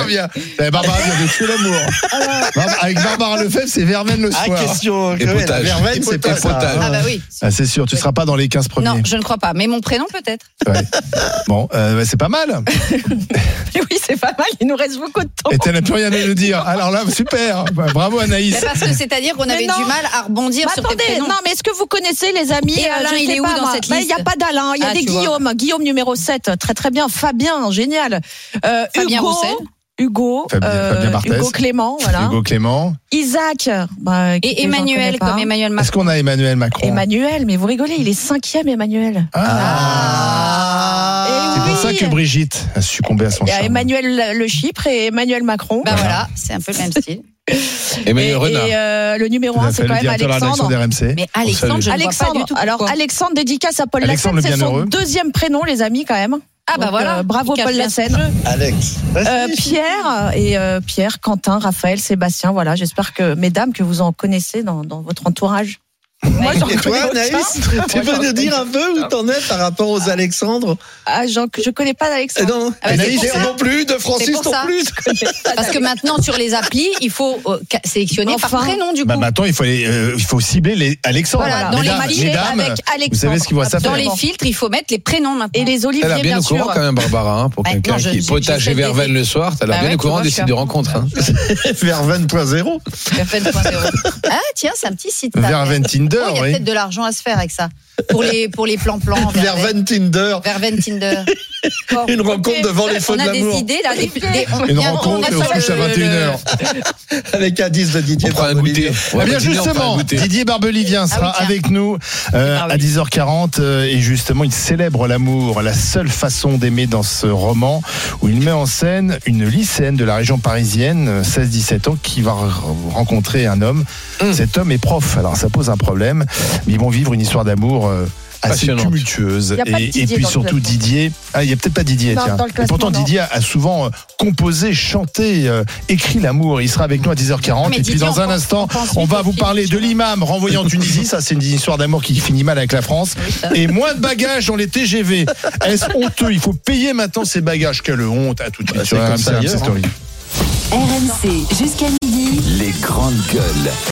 ah, Barbara vient de tuer l'amour. Ah, Avec Barbara Lefebvre, c'est verveine le ah, soir. Ah, question. Et potage. Verveine, c'est potage. Bah ah, c'est sûr, tu ne seras pas dans les 15 premiers. Non, je ne crois pas. Mais mon prénom, peut-être. Bon, bah, c'est pas mal. oui, c'est pas mal. Il nous reste beaucoup de temps. Et tu n'as plus rien à nous dire. Alors là, super. Bah, bravo, Anaïs. C'est-à-dire qu'on avait du mal à rebondir sur tes prénoms est-ce que vous connaissez les amis euh, Alain, il est où dans cette bah, liste Il n'y a pas d'Alain, il y a ah, des Guillaume, Guillaume numéro 7, très très bien, Fabien, génial. Euh, Fabien Roussel Hugo, Fabien, euh, Hugo Clément. Hugo Clément. Isaac. Bah, Et Emmanuel, comme Emmanuel Macron. Est-ce qu'on a Emmanuel Macron? Emmanuel, mais vous rigolez, il est cinquième Emmanuel. ah. ah. Ah c'est pour ça que Brigitte a succombé à son charme. Emmanuel Le Chypre et Emmanuel Macron. Bah voilà, c'est un peu le même style. Et, et, et euh, le numéro 1, c'est quand même Alexandre. Mais Alexandre, je Alexandre, vois pas du tout alors Alexandre dédicace à Paul Lassène, c'est son deuxième prénom, les amis, quand même. Ah bah voilà, euh, bravo Paul Lassène. Alex. Euh, Pierre et Pierre, Quentin, Raphaël, Sébastien, voilà, j'espère que mesdames que vous en connaissez dans votre entourage. Moi, j'en toi, aucun. tu peux nous dire un peu où t'en es par rapport aux Alexandres Ah, j'en- je connais pas Eh d'Alexandre. Non, Ah bah, ça. non plus, de Francis non ça. plus. Parce que maintenant, sur les applis, il faut euh, sélectionner par Enfin. prénom, du coup. Bah, maintenant, il faut, aller, euh, il faut cibler les Alexandre. Voilà, dans les mesdames, avec Alexandre. vous savez ce qu'il faut ça Dans les filtres, il faut mettre les prénoms maintenant. Et les Elle Olivier, a bien bien au courant quand même, Barbara, hein, pour Ouais, quelqu'un je- qui je- potage et verveine d'aider. le soir. T'as l'air Bah bien au courant des je sites de rencontres. hein. Verven.0. Verven.0. Ah, tiens, c'est un petit site. Verven Oh, Il y a oui. peut-être de l'argent à se faire avec ça. Pour les, pour les plans-plans. Verven Tinder. Verven Tinder. Bon, Une rencontre devant les feux On de a des idées là. Des, des- on- Une a- rencontre et on se couche à le- 21h. Avec un 10 de Didier Barbelivien. goûter. Eh Ouais, bien justement. Didier Barbelivien sera Ah oui, avec nous euh, Ah oui. à 10h40 euh, et justement il célèbre l'amour, la seule façon d'aimer dans ce roman où il met en scène une lycéenne de la région parisienne, euh, 16-17 ans, qui va rencontrer un homme. Hum. Cet homme est prof, alors ça pose un problème, mais ils vont vivre une histoire d'amour. Euh, assez tumultueuse. Et, puis surtout. Didier. Ah il y a peut-être pas Didier Non, tiens. et pourtant non. Didier a, souvent euh, composé chanté euh, écrit l'amour. Il sera avec nous à 10h40 Mais et puis dans un pense- instant on va vous parler de l'imam renvoyé en Tunisie. Ça c'est une histoire d'amour qui finit mal avec la France. Et moins de bagages dans les TGV est-ce honteux? Il faut payer maintenant ces bagages. Quelle honte à tout de suite Bah, sur c'est comme RMC, ça RMC hein. Story. RMC jusqu'à midi. Les grandes gueules.